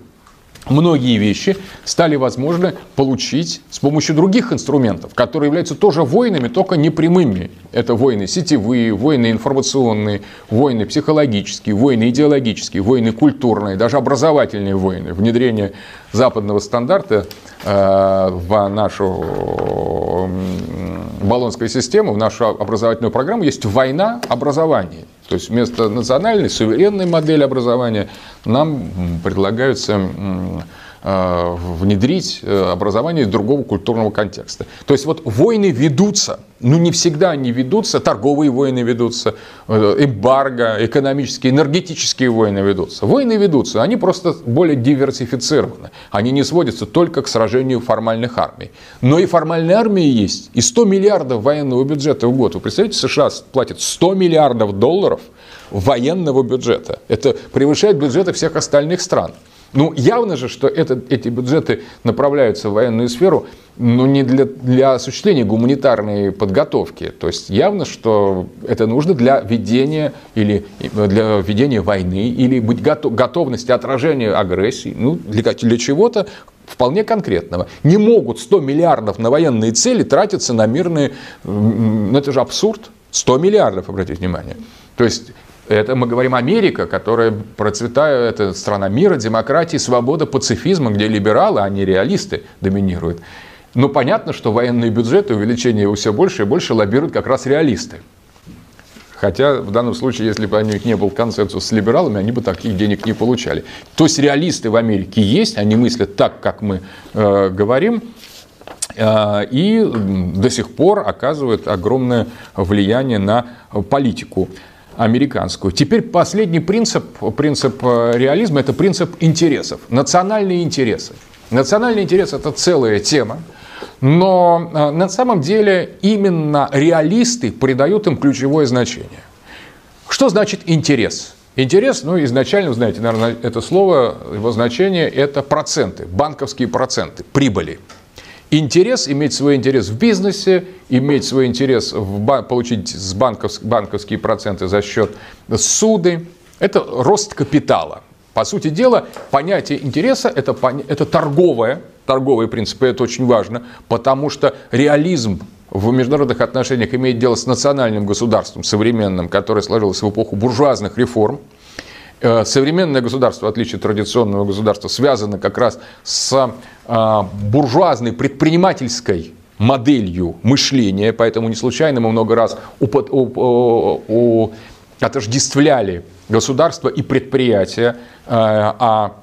многие вещи стали возможны получить с помощью других инструментов, которые являются тоже войнами, только не прямыми. Это войны сетевые, войны информационные, войны психологические, войны идеологические, войны культурные, даже образовательные войны. Внедрение западного стандарта э, в нашу баллонскую систему, в нашу образовательную программу есть война образования. То есть вместо национальной, суверенной модели образования нам предлагаются внедрить э, образование из другого культурного контекста. То есть вот войны ведутся, но не всегда они ведутся, торговые войны ведутся, э, эмбарго, экономические, энергетические войны ведутся. Войны ведутся, они просто более диверсифицированы. Они не сводятся только к сражению формальных армий. Но и формальные армии есть. И 100 миллиардов военного бюджета в год. Вы представляете, США платят 100 миллиардов долларов военного бюджета. Это превышает бюджеты всех остальных стран. Ну, явно же, что это, эти бюджеты направляются в военную сферу, но не для, для осуществления гуманитарной подготовки. То есть явно, что это нужно для ведения или для ведения войны или быть готов, готовности отражения агрессии, ну, для, для чего-то вполне конкретного. Не могут 100 миллиардов на военные цели тратиться на мирные... Ну, это же абсурд. 100 миллиардов, обратите внимание. То есть это мы говорим Америка, которая процветает, это страна мира, демократии, свобода, пацифизма, где либералы, а не реалисты доминируют. Но понятно, что военные бюджеты, увеличение его все больше и больше лоббируют как раз реалисты. Хотя в данном случае, если бы у них не был консенсус с либералами, они бы таких денег не получали. То есть реалисты в Америке есть, они мыслят так, как мы э, говорим, э, и до сих пор оказывают огромное влияние на политику американскую. Теперь последний принцип, принцип э, реализма, это принцип интересов, национальные интересы. Национальный интерес – это целая тема, но э, на самом деле именно реалисты придают им ключевое значение. Что значит интерес? Интерес, ну, изначально, знаете, наверное, это слово, его значение – это проценты, банковские проценты, прибыли интерес, иметь свой интерес в бизнесе, иметь свой интерес, в, получить с банков, банковские проценты за счет суды. Это рост капитала. По сути дела, понятие интереса это, это торговое, торговый принцип, и это очень важно, потому что реализм в международных отношениях имеет дело с национальным государством современным, которое сложилось в эпоху буржуазных реформ. Э, современное государство, в отличие от традиционного государства, связано как раз с а, буржуазной предпринимательской моделью мышления, поэтому не случайно мы много раз отождествляли государство и предприятия, а, а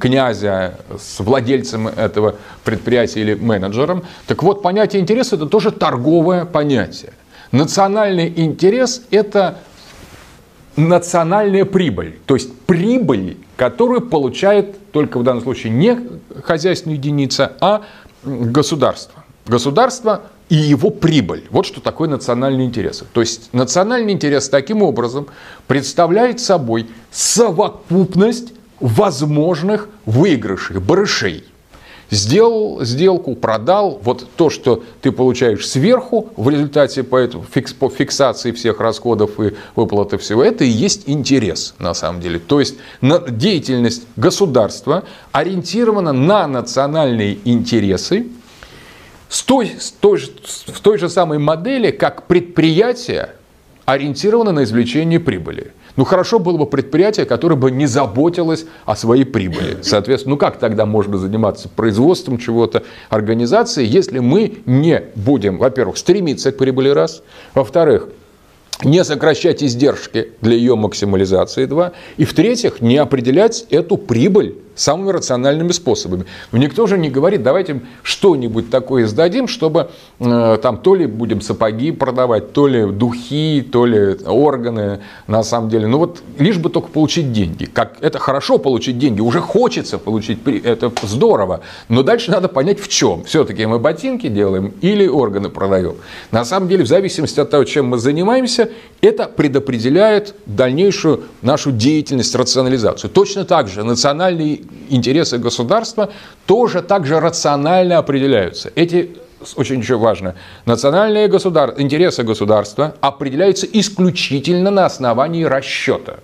князя с владельцем этого предприятия или менеджером. Так вот, понятие интереса – это тоже торговое понятие. Национальный интерес – это национальная прибыль, то есть прибыль, которую получает только в данном случае не хозяйственная единица, а государство. Государство и его прибыль. Вот что такое национальный интерес. То есть национальный интерес таким образом представляет собой совокупность возможных выигрышей, барышей сделал сделку, продал, вот то, что ты получаешь сверху в результате по, этому, фикс, по фиксации всех расходов и выплаты всего, это и есть интерес на самом деле. То есть деятельность государства ориентирована на национальные интересы, с той, с той, в той же самой модели, как предприятие ориентировано на извлечение прибыли. Ну, хорошо было бы предприятие, которое бы не заботилось о своей прибыли. Соответственно, ну как тогда можно заниматься производством чего-то, организацией, если мы не будем, во-первых, стремиться к прибыли, раз, во-вторых, не сокращать издержки для ее максимализации, два, и в-третьих, не определять эту прибыль самыми рациональными способами. Но никто же не говорит, давайте что-нибудь такое сдадим, чтобы э, там то ли будем сапоги продавать, то ли духи, то ли органы, на самом деле. Ну вот лишь бы только получить деньги. Как это хорошо получить деньги, уже хочется получить, это здорово. Но дальше надо понять в чем. Все-таки мы ботинки делаем или органы продаем. На самом деле, в зависимости от того, чем мы занимаемся, это предопределяет дальнейшую нашу деятельность, рационализацию. Точно так же национальные интересы государства тоже также рационально определяются. Эти очень еще важно, национальные государ... интересы государства определяются исключительно на основании расчета.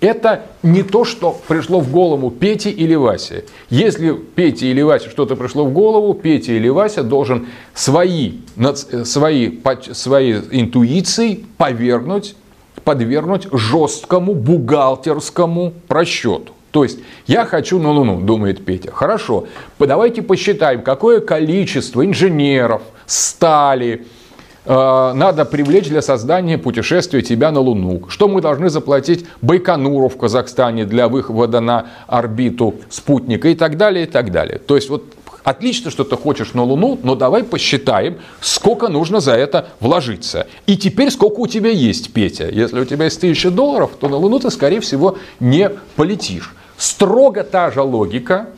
Это не то, что пришло в голову Пете или Васе. Если Пете или Васе что-то пришло в голову, Петя или Вася должен свои, свои, свои интуиции повергнуть, подвергнуть жесткому бухгалтерскому просчету. То есть я хочу на Луну, думает Петя. Хорошо, давайте посчитаем, какое количество инженеров, стали, Э, надо привлечь для создания путешествия тебя на Луну. Что мы должны заплатить Байконуру в Казахстане для выхода на орбиту спутника и так далее, и так далее. То есть вот Отлично, что ты хочешь на Луну, но давай посчитаем, сколько нужно за это вложиться. И теперь сколько у тебя есть, Петя. Если у тебя есть тысяча долларов, то на Луну ты, скорее всего, не полетишь. Строго та же логика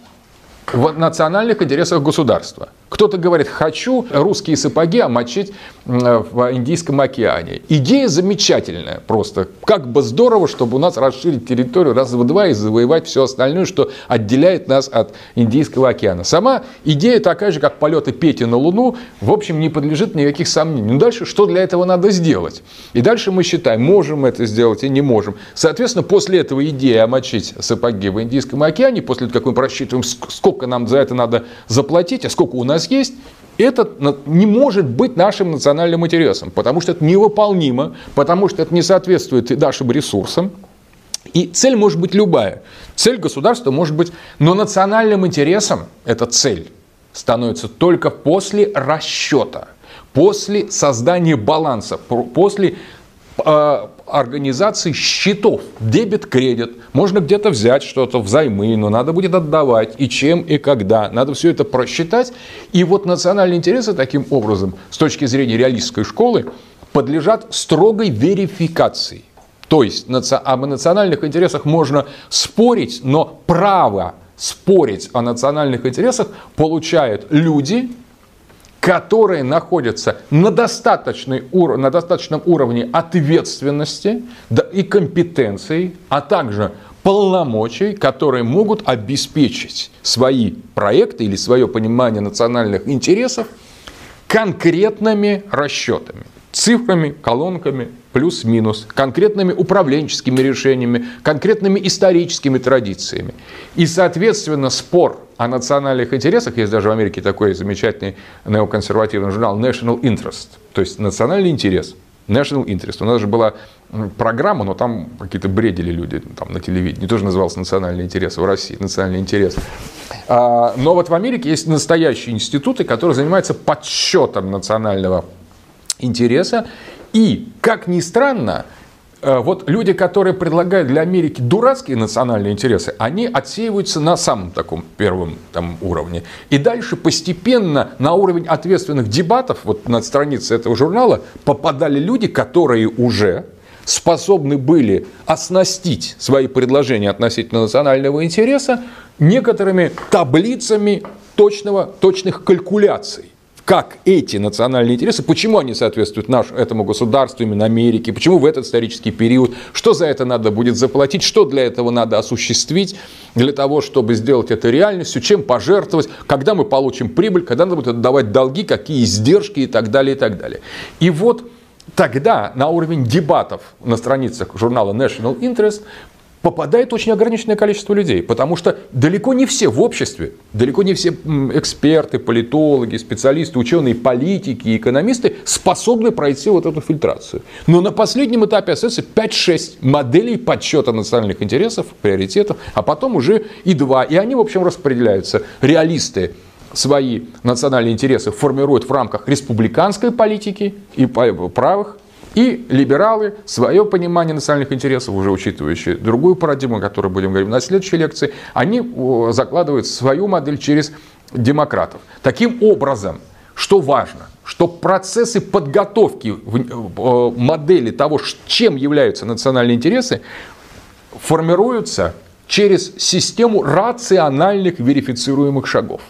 в национальных интересах государства. Кто-то говорит, хочу русские сапоги омочить в Индийском океане. Идея замечательная просто. Как бы здорово, чтобы у нас расширить территорию раз в два и завоевать все остальное, что отделяет нас от Индийского океана. Сама идея такая же, как полеты Пети на Луну, в общем, не подлежит никаких сомнений. Но дальше что для этого надо сделать? И дальше мы считаем, можем это сделать и не можем. Соответственно, после этого идея омочить сапоги в Индийском океане, после того, как мы просчитываем, сколько нам за это надо заплатить, а сколько у нас нас есть, это не может быть нашим национальным интересом, потому что это невыполнимо, потому что это не соответствует нашим ресурсам. И цель может быть любая. Цель государства может быть, но национальным интересом эта цель становится только после расчета, после создания баланса, после э, организации счетов, дебет, кредит. Можно где-то взять что-то взаймы, но надо будет отдавать, и чем, и когда. Надо все это просчитать. И вот национальные интересы таким образом, с точки зрения реалистской школы, подлежат строгой верификации. То есть об национальных интересах можно спорить, но право спорить о национальных интересах получают люди, которые находятся на, достаточной, на достаточном уровне ответственности и компетенции, а также полномочий, которые могут обеспечить свои проекты или свое понимание национальных интересов конкретными расчетами, цифрами, колонками, плюс-минус, конкретными управленческими решениями, конкретными историческими традициями. И, соответственно, спор о национальных интересах, есть даже в Америке такой замечательный неоконсервативный журнал National Interest, то есть национальный интерес, National Interest. У нас же была программа, но там какие-то бредили люди там, на телевидении, тоже назывался национальный интерес в России, национальный интерес. А, но вот в Америке есть настоящие институты, которые занимаются подсчетом национального интереса и, как ни странно, э, вот люди, которые предлагают для Америки дурацкие национальные интересы, они отсеиваются на самом таком первом там, уровне. И дальше постепенно на уровень ответственных дебатов, вот на странице этого журнала, попадали люди, которые уже способны были оснастить свои предложения относительно национального интереса некоторыми таблицами точного, точных калькуляций как эти национальные интересы, почему они соответствуют нашему, этому государству, именно Америке, почему в этот исторический период, что за это надо будет заплатить, что для этого надо осуществить, для того, чтобы сделать это реальностью, чем пожертвовать, когда мы получим прибыль, когда надо будет отдавать долги, какие издержки и так далее, и так далее. И вот тогда на уровень дебатов на страницах журнала National Interest попадает очень ограниченное количество людей, потому что далеко не все в обществе, далеко не все эксперты, политологи, специалисты, ученые, политики, экономисты способны пройти вот эту фильтрацию. Но на последнем этапе остается 5-6 моделей подсчета национальных интересов, приоритетов, а потом уже и два. И они, в общем, распределяются. Реалисты свои национальные интересы формируют в рамках республиканской политики и правых, и либералы свое понимание национальных интересов, уже учитывающие другую парадигму, о которой будем говорить на следующей лекции, они закладывают свою модель через демократов. Таким образом, что важно, что процессы подготовки э, модели того, чем являются национальные интересы, формируются через систему рациональных верифицируемых шагов.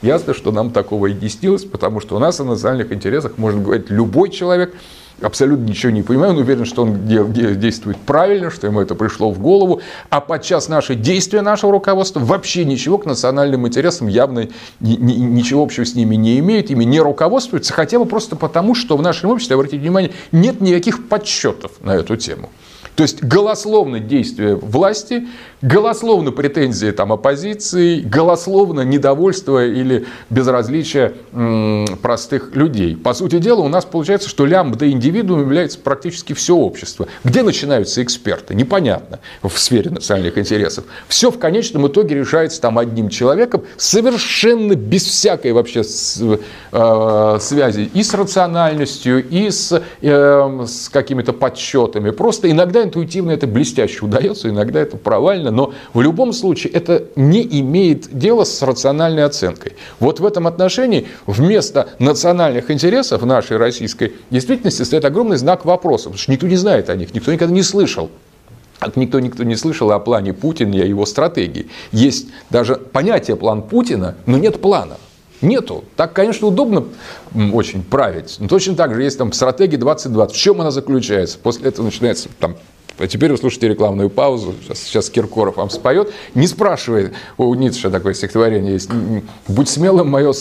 Ясно, что нам такого и не снилось, потому что у нас о национальных интересах может говорить любой человек, абсолютно ничего не понимаю, но уверен, что он действует правильно, что ему это пришло в голову, а подчас наши действия нашего руководства вообще ничего к национальным интересам явно ничего общего с ними не имеют, ими не руководствуются, хотя бы просто потому, что в нашем обществе, обратите внимание, нет никаких подсчетов на эту тему. То есть голословно действие власти, голословно претензии там, оппозиции, голословно недовольство или безразличие м, простых людей. По сути дела, у нас получается, что лямбда индивидуум является практически все общество. Где начинаются эксперты? Непонятно в сфере национальных интересов. Все в конечном итоге решается там одним человеком, совершенно без всякой вообще с, э, связи и с рациональностью, и с, э, с какими-то подсчетами. Просто иногда интуитивно это блестяще удается, иногда это провально, но в любом случае это не имеет дела с рациональной оценкой. Вот в этом отношении вместо национальных интересов нашей российской действительности стоит огромный знак вопроса, потому что никто не знает о них, никто никогда не слышал. Никто, никто не слышал о плане Путина и о его стратегии. Есть даже понятие план Путина, но нет плана. Нету. Так, конечно, удобно очень править. Но точно так же есть там стратегия 2020. В чем она заключается? После этого начинается там а теперь вы слушаете рекламную паузу. Сейчас, сейчас Киркоров вам споет. Не спрашивай, у Ницше такое стихотворение есть. Будь смелым, мое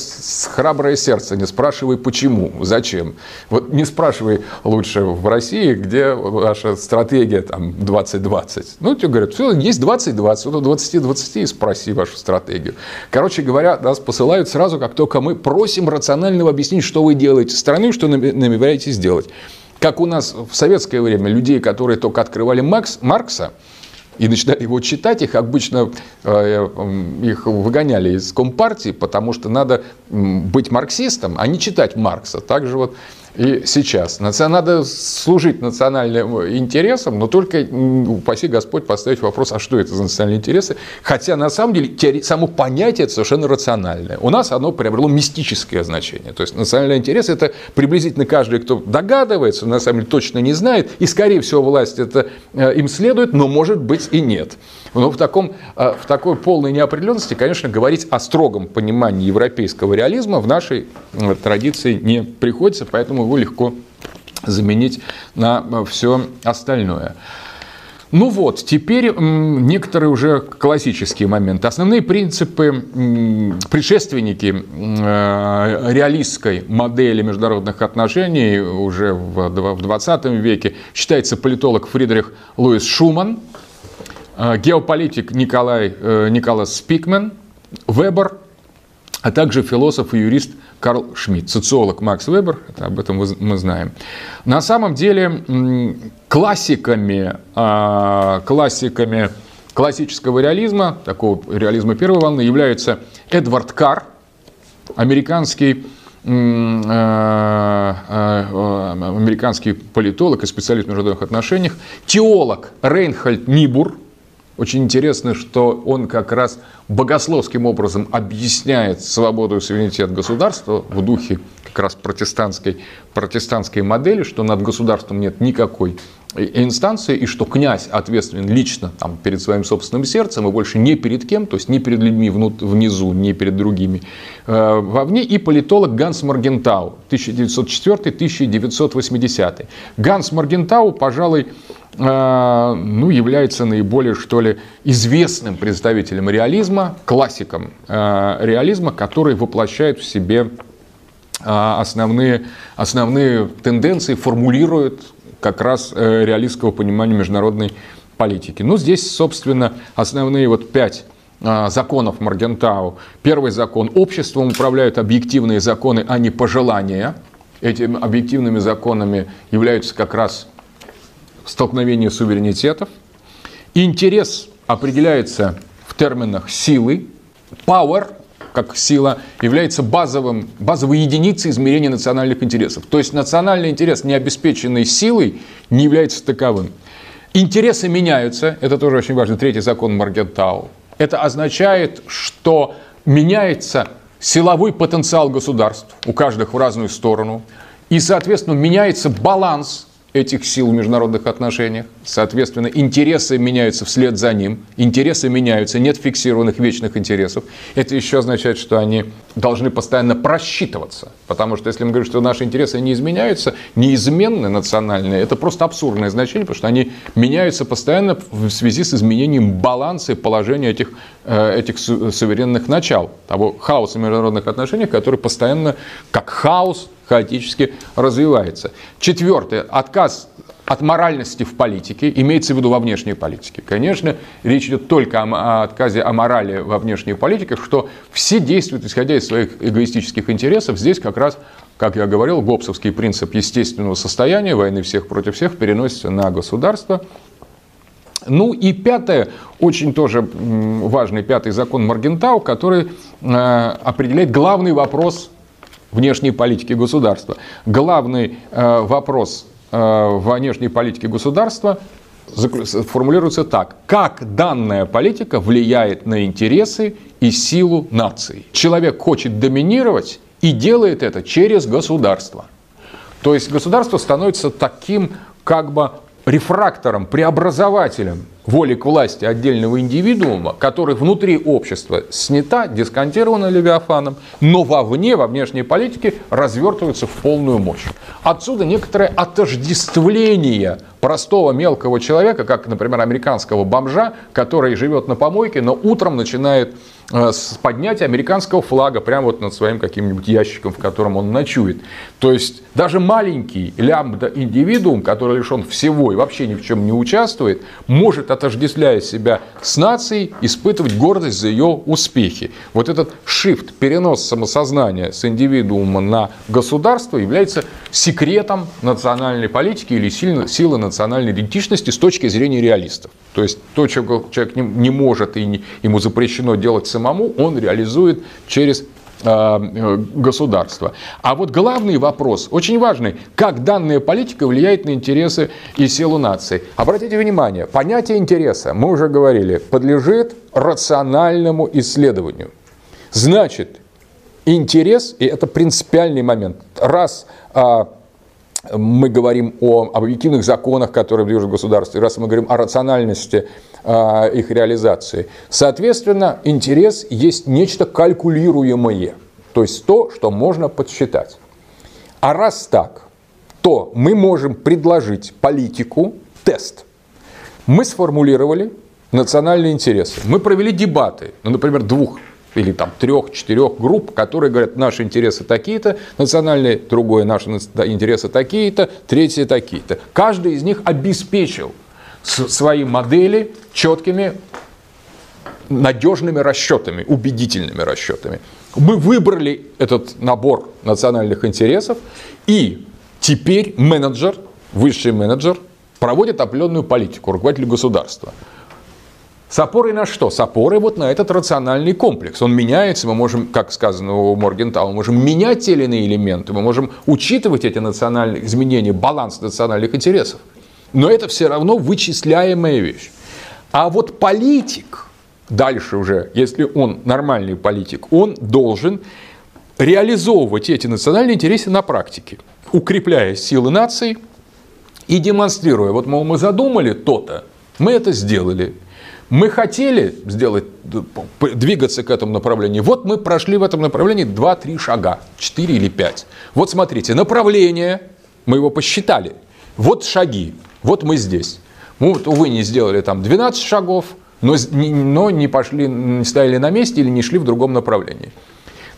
храброе сердце. Не спрашивай, почему, зачем. Вот не спрашивай лучше в России, где ваша стратегия там 2020. Ну, тебе говорят, все, есть 2020, вот 20-20 и спроси вашу стратегию. Короче говоря, нас посылают сразу, как только мы просим рационального объяснить, что вы делаете страны, что намереваетесь сделать. Как у нас в советское время людей, которые только открывали Макс, Маркса, и начинали его читать, их обычно э, их выгоняли из Компартии, потому что надо быть марксистом, а не читать Маркса. Также вот и сейчас. Надо служить национальным интересам, но только, упаси Господь, поставить вопрос, а что это за национальные интересы? Хотя, на самом деле, само понятие это совершенно рациональное. У нас оно приобрело мистическое значение. То есть, национальный интерес – это приблизительно каждый, кто догадывается, на самом деле точно не знает, и, скорее всего, власть это э, им следует, но, может быть, и нет. Но в, таком, э, в такой полной неопределенности, конечно, говорить о строгом понимании европейского реализма в нашей традиции не приходится, поэтому его легко заменить на э, все остальное. Ну вот, теперь некоторые уже классические моменты. Основные принципы предшественники реалистской модели международных отношений уже в 20 веке считается политолог Фридрих Луис Шуман – геополитик Николай, э, Николас Спикмен, Вебер, а также философ и юрист Карл Шмидт, социолог Макс Вебер, об этом мы знаем. На самом деле классиками, а, классиками классического реализма, такого реализма первой волны, являются Эдвард Карр, американский э, американский политолог и специалист в международных отношениях, теолог Рейнхальд Нибур – очень интересно, что он как раз богословским образом объясняет свободу и суверенитет государства в духе как раз протестантской, протестантской модели, что над государством нет никакой инстанции, и что князь ответственен лично там, перед своим собственным сердцем, и больше не перед кем, то есть не перед людьми внизу, не перед другими э, вовне, и политолог Ганс Маргентау, 1904-1980. Ганс Маргентау, пожалуй, э, ну, является наиболее, что ли, известным представителем реализма, классиком э, реализма, который воплощает в себе основные, основные тенденции, формулирует как раз э, реалистского понимания международной политики. Ну, здесь, собственно, основные вот пять а, законов Маргентау. Первый закон – обществом управляют объективные законы, а не пожелания. Этими объективными законами являются как раз столкновение суверенитетов. Интерес определяется в терминах силы. Power как сила является базовым, базовой единицей измерения национальных интересов. То есть национальный интерес, не обеспеченный силой, не является таковым. Интересы меняются, это тоже очень важно, третий закон Маргентау. Это означает, что меняется силовой потенциал государств, у каждых в разную сторону, и, соответственно, меняется баланс этих сил в международных отношениях. Соответственно, интересы меняются вслед за ним. Интересы меняются, нет фиксированных вечных интересов. Это еще означает, что они должны постоянно просчитываться. Потому что если мы говорим, что наши интересы не изменяются, неизменны национальные, это просто абсурдное значение, потому что они меняются постоянно в связи с изменением баланса и положения этих, э, этих суверенных начал. Того хаоса международных отношениях, который постоянно, как хаос, хаотически развивается. Четвертое. Отказ от моральности в политике, имеется в виду во внешней политике. Конечно, речь идет только о, отказе о морали во внешней политике, что все действуют, исходя из своих эгоистических интересов. Здесь как раз, как я говорил, гоббсовский принцип естественного состояния, войны всех против всех, переносится на государство. Ну и пятое, очень тоже важный пятый закон Маргентау, который э, определяет главный вопрос внешней политики государства. Главный э, вопрос э, внешней политики государства формулируется так. Как данная политика влияет на интересы и силу нации? Человек хочет доминировать и делает это через государство. То есть государство становится таким как бы рефрактором, преобразователем воли к власти отдельного индивидуума, который внутри общества снята, дисконтирована Левиафаном, но вовне, во внешней политике развертывается в полную мощь. Отсюда некоторое отождествление простого мелкого человека, как, например, американского бомжа, который живет на помойке, но утром начинает Э, с поднятия американского флага прямо вот над своим каким-нибудь ящиком, в котором он ночует. То есть даже маленький лямбда-индивидуум, который лишен всего и вообще ни в чем не участвует, может, отождествляя себя с нацией, испытывать гордость за ее успехи. Вот этот shift, перенос самосознания с индивидуума на государство является секретом национальной политики или силы национальной идентичности с точки зрения реалистов. То есть то, чего человек не, может и ему запрещено делать самому, он реализует через государства. А вот главный вопрос, очень важный, как данная политика влияет на интересы и силу нации. Обратите внимание, понятие интереса, мы уже говорили, подлежит рациональному исследованию. Значит, интерес, и это принципиальный момент, раз а, мы говорим о объективных законах, которые движут государство, раз мы говорим о рациональности э, их реализации. Соответственно, интерес есть нечто калькулируемое, то есть то, что можно подсчитать. А раз так, то мы можем предложить политику тест. Мы сформулировали национальные интересы. Мы провели дебаты, ну, например, двух или там трех-четырех групп, которые говорят, наши интересы такие-то, национальные, другое, наши интересы такие-то, третьи такие-то. Каждый из них обеспечил свои модели четкими, надежными расчетами, убедительными расчетами. Мы выбрали этот набор национальных интересов, и теперь менеджер, высший менеджер, проводит определенную политику, руководитель государства. С опорой на что? С опорой вот на этот рациональный комплекс. Он меняется, мы можем, как сказано у Моргентау, мы можем менять те или иные элементы, мы можем учитывать эти национальные изменения, баланс национальных интересов. Но это все равно вычисляемая вещь. А вот политик, дальше уже, если он нормальный политик, он должен реализовывать эти национальные интересы на практике, укрепляя силы нации и демонстрируя, вот, мол, мы задумали то-то, мы это сделали – мы хотели сделать, двигаться к этому направлению. Вот мы прошли в этом направлении 2-3 шага, 4 или 5. Вот смотрите, направление, мы его посчитали. Вот шаги, вот мы здесь. Мы, вот, увы, не сделали там 12 шагов, но, но не пошли, не стояли на месте или не шли в другом направлении.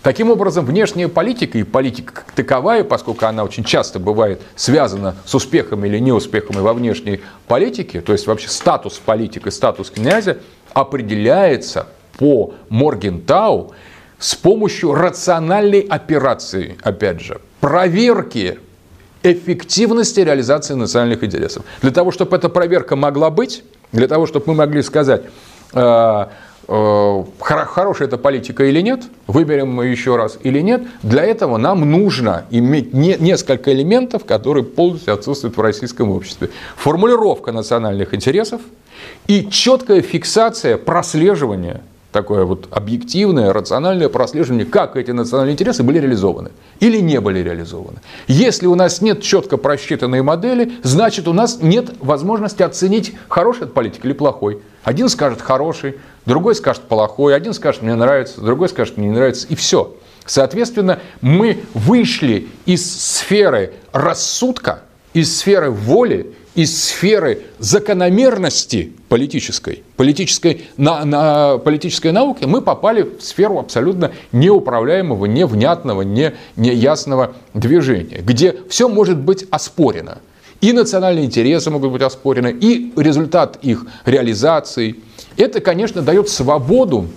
Таким образом, внешняя политика и политика как таковая, поскольку она очень часто бывает связана с успехами или неуспехами во внешней политике, то есть вообще статус политика, статус князя, определяется по Моргентау с помощью рациональной операции, опять же, проверки эффективности реализации национальных интересов. Для того, чтобы эта проверка могла быть, для того, чтобы мы могли сказать, э, хорошая эта политика или нет, выберем мы еще раз или нет, для этого нам нужно иметь не, несколько элементов, которые полностью отсутствуют в российском обществе. Формулировка национальных интересов и четкая фиксация прослеживания такое вот объективное, рациональное прослеживание, как эти национальные интересы были реализованы или не были реализованы. Если у нас нет четко просчитанной модели, значит у нас нет возможности оценить, хороший это политик или плохой. Один скажет хороший, другой скажет плохой, один скажет мне нравится, другой скажет мне не нравится, и все. Соответственно, мы вышли из сферы рассудка, из сферы воли из сферы закономерности политической, политической, на, на, политической науки, мы попали в сферу абсолютно неуправляемого, невнятного, не, неясного движения, где все может быть оспорено. И национальные интересы могут быть оспорены, и результат их реализации. Это, конечно, дает свободу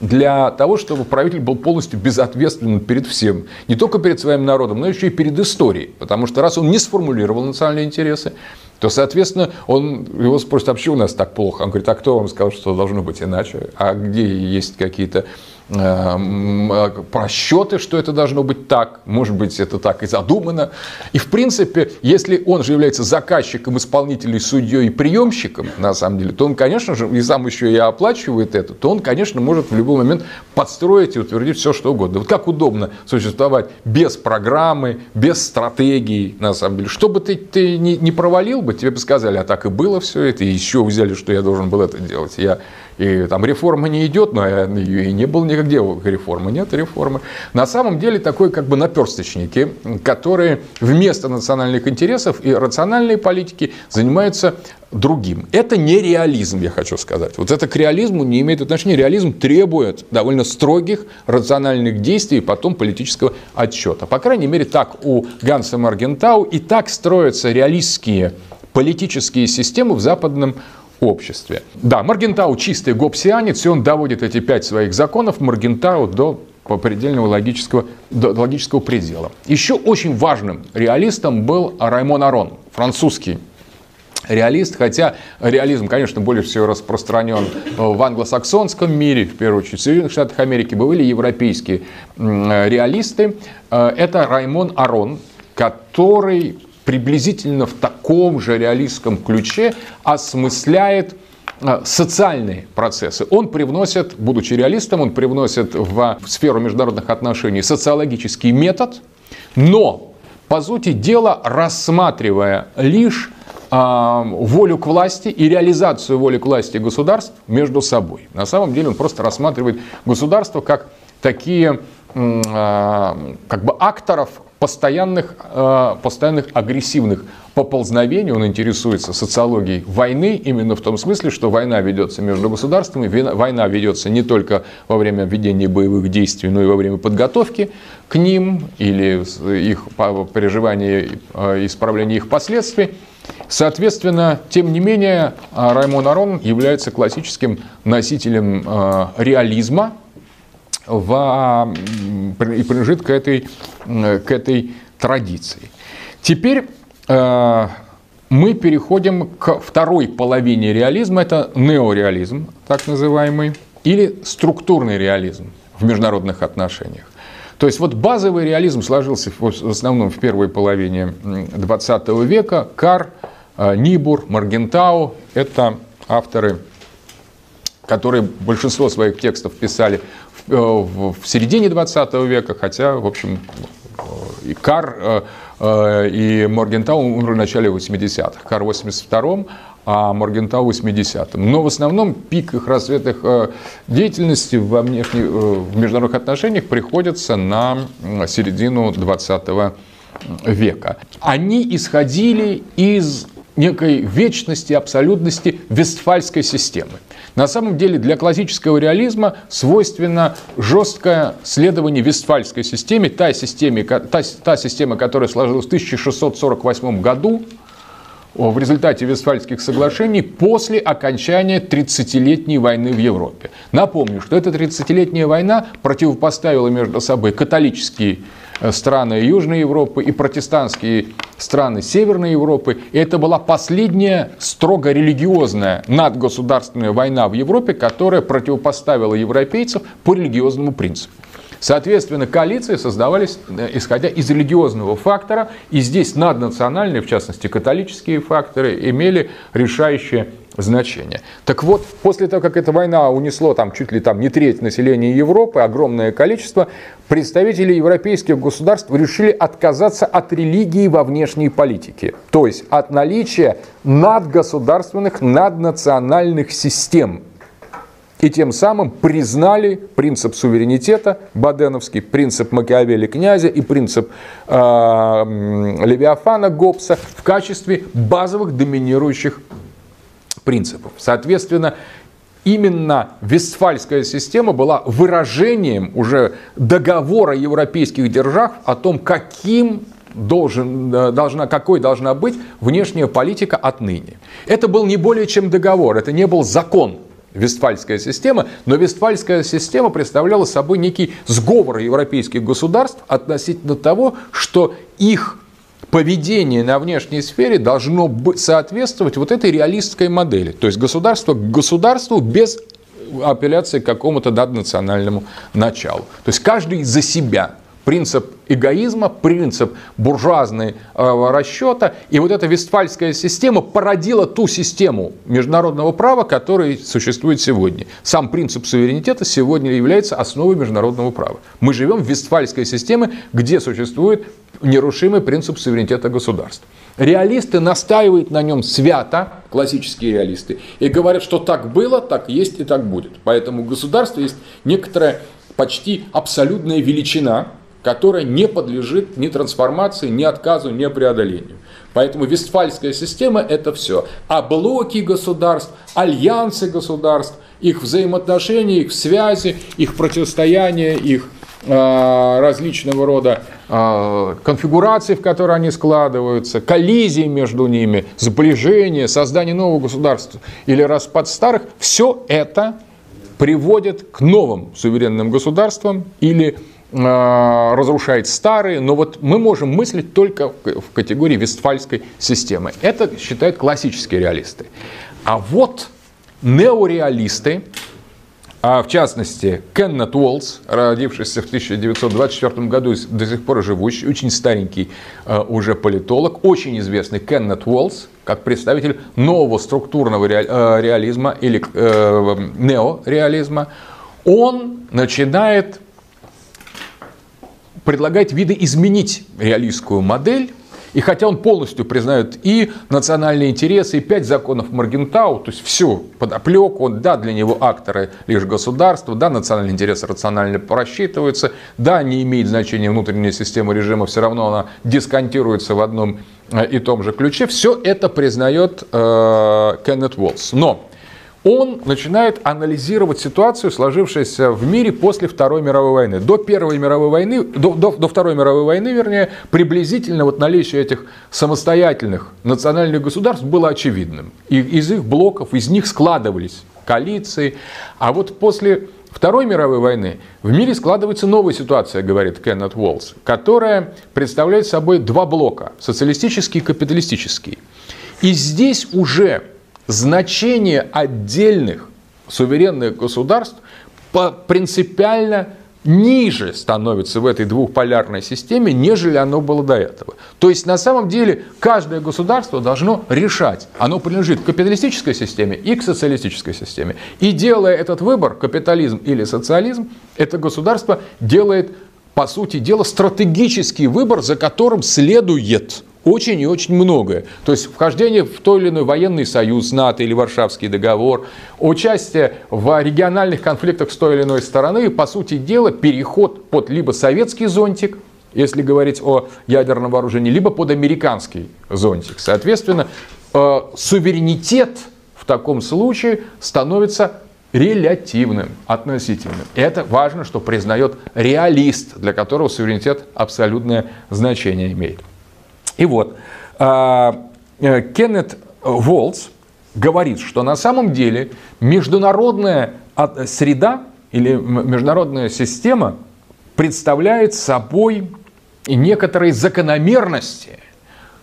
для того, чтобы правитель был полностью безответственен перед всем. Не только перед своим народом, но еще и перед историей. Потому что раз он не сформулировал национальные интересы, то, соответственно, он, его спросят, а почему у нас так плохо? Он говорит, а кто вам сказал, что должно быть иначе? А где есть какие-то просчеты, что это должно быть так? Может быть, это так и задумано. И, в принципе, если он же является заказчиком, исполнителем, судьей и приемщиком, на самом деле, то он, конечно же, и сам еще и оплачивает это, то он, конечно, может в любой момент подстроить и утвердить все, что угодно. Вот как удобно существовать без программы, без стратегии, на самом деле. Что бы ты, ты не, не провалил бы тебе бы сказали, а так и было все это, и еще взяли, что я должен был это делать. Я, и там реформа не идет, но я, и не было дела реформы, нет реформы. На самом деле такой как бы наперсточники, которые вместо национальных интересов и рациональной политики занимаются другим. Это не реализм, я хочу сказать. Вот это к реализму не имеет отношения. Реализм требует довольно строгих рациональных действий и потом политического отчета. По крайней мере, так у Ганса Маргентау и так строятся реалистские политические системы в западном обществе. Да, Маргентау чистый гопсианец, и он доводит эти пять своих законов Маргентау до предельного логического, до логического предела. Еще очень важным реалистом был Раймон Арон, французский реалист, хотя реализм, конечно, более всего распространен в англосаксонском мире, в первую очередь в Соединенных Штатах Америки, были европейские реалисты. Э, это Раймон Арон, который приблизительно в таком же реалистском ключе осмысляет э, социальные процессы. Он привносит, будучи реалистом, он привносит в сферу международных отношений социологический метод, но, по сути дела, рассматривая лишь э, волю к власти и реализацию воли к власти государств между собой. На самом деле он просто рассматривает государство как такие э, как бы акторов постоянных, э, постоянных агрессивных поползновений, он интересуется социологией войны, именно в том смысле, что война ведется между государствами, война ведется не только во время ведения боевых действий, но и во время подготовки к ним или их переживания и э, исправления их последствий. Соответственно, тем не менее, Раймон Арон является классическим носителем э, реализма, в, и принадлежит к этой, к этой традиции. Теперь э, мы переходим к второй половине реализма, это неореализм, так называемый, или структурный реализм в международных отношениях. То есть вот базовый реализм сложился в основном в первой половине 20 века. Кар, э, Нибур, Маргентау – это авторы, которые большинство своих текстов писали в середине 20 века, хотя, в общем, и Кар э, э, и Моргентау умерли в начале 80-х. Кар в 82-м, а Моргентау в 80-м. Но в основном пик их развитых деятельности во внешних, в международных отношениях приходится на середину 20 века. Они исходили из некой вечности, абсолютности вестфальской системы. На самом деле для классического реализма свойственно жесткое следование вестфальской системе, та, системе, та, та система, которая сложилась в 1648 году, в результате Вестфальских соглашений после окончания 30-летней войны в Европе. Напомню, что эта 30-летняя война противопоставила между собой католические страны Южной Европы и протестантские страны Северной Европы. И это была последняя строго религиозная надгосударственная война в Европе, которая противопоставила европейцев по религиозному принципу. Соответственно, коалиции создавались э, исходя из религиозного фактора, и здесь наднациональные, в частности католические факторы, имели решающее значение. Так вот, после того, как эта война унесло там чуть ли там не треть населения Европы, огромное количество, представители европейских государств решили отказаться от религии во внешней политике. То есть от наличия надгосударственных, наднациональных систем. И тем самым признали принцип суверенитета Баденовский, принцип Макиавелли князя и принцип э, Левиафана Гоббса в качестве базовых доминирующих принципов. Соответственно, именно Вестфальская система была выражением уже договора европейских держав о том, каким должен, э, должна, какой должна быть внешняя политика отныне. Это был не более чем договор, это не был закон, Вестфальская система, но Вестфальская система представляла собой некий сговор европейских государств относительно того, что их поведение на внешней сфере должно соответствовать вот этой реалистской модели. То есть государство к государству без апелляции к какому-то наднациональному началу. То есть каждый за себя принцип эгоизма, принцип буржуазной э, расчета. И вот эта вестфальская система породила ту систему международного права, которая существует сегодня. Сам принцип суверенитета сегодня является основой международного права. Мы живем в вестфальской системе, где существует нерушимый принцип суверенитета государств. Реалисты настаивают на нем свято, классические реалисты, и говорят, что так было, так есть и так будет. Поэтому государство есть некоторая почти абсолютная величина, которая не подлежит ни трансформации, ни отказу, ни преодолению. Поэтому Вестфальская система – это все. А блоки государств, альянсы государств, их взаимоотношения, их связи, их противостояние, их э, различного рода э, конфигурации, в которые они складываются, коллизии между ними, сближение, создание нового государства или распад старых – все это приводит к новым суверенным государствам или разрушает старые, но вот мы можем мыслить только в категории вестфальской системы. Это считают классические реалисты. А вот неореалисты, а в частности Кеннет Уоллс, родившийся в 1924 году, до сих пор живущий, очень старенький э, уже политолог, очень известный Кеннет Уоллс, как представитель нового структурного э, реализма или неореализма, он начинает предлагает виды изменить реалистскую модель, и хотя он полностью признает и национальные интересы, и пять законов Маргентау, то есть всю подоплеку, он, да, для него акторы лишь государства, да, национальные интересы рационально просчитываются, да, не имеет значения внутренняя система режима, все равно она дисконтируется в одном э, и том же ключе. Все это признает э, Кеннет Уоллс. Но он начинает анализировать ситуацию, сложившуюся в мире после Второй мировой войны. До Первой мировой войны, до, до, до Второй мировой войны, вернее, приблизительно вот наличие этих самостоятельных национальных государств было очевидным. И из их блоков, из них складывались коалиции. А вот после Второй мировой войны в мире складывается новая ситуация, говорит Кеннет Уоллс, которая представляет собой два блока – социалистический и капиталистический. И здесь уже значение отдельных суверенных государств принципиально ниже становится в этой двухполярной системе, нежели оно было до этого. То есть на самом деле каждое государство должно решать, оно принадлежит к капиталистической системе и к социалистической системе. И делая этот выбор, капитализм или социализм, это государство делает, по сути дела, стратегический выбор, за которым следует очень и очень многое. То есть вхождение в той или иной военный союз, НАТО или Варшавский договор, участие в региональных конфликтах с той или иной стороны, по сути дела, переход под либо советский зонтик, если говорить о ядерном вооружении, либо под американский зонтик. Соответственно, э, суверенитет в таком случае становится релятивным, относительным. И это важно, что признает реалист, для которого суверенитет абсолютное значение имеет. И вот, а, э, Кеннет Волц говорит, что на самом деле международная среда или международная система представляет собой некоторые закономерности,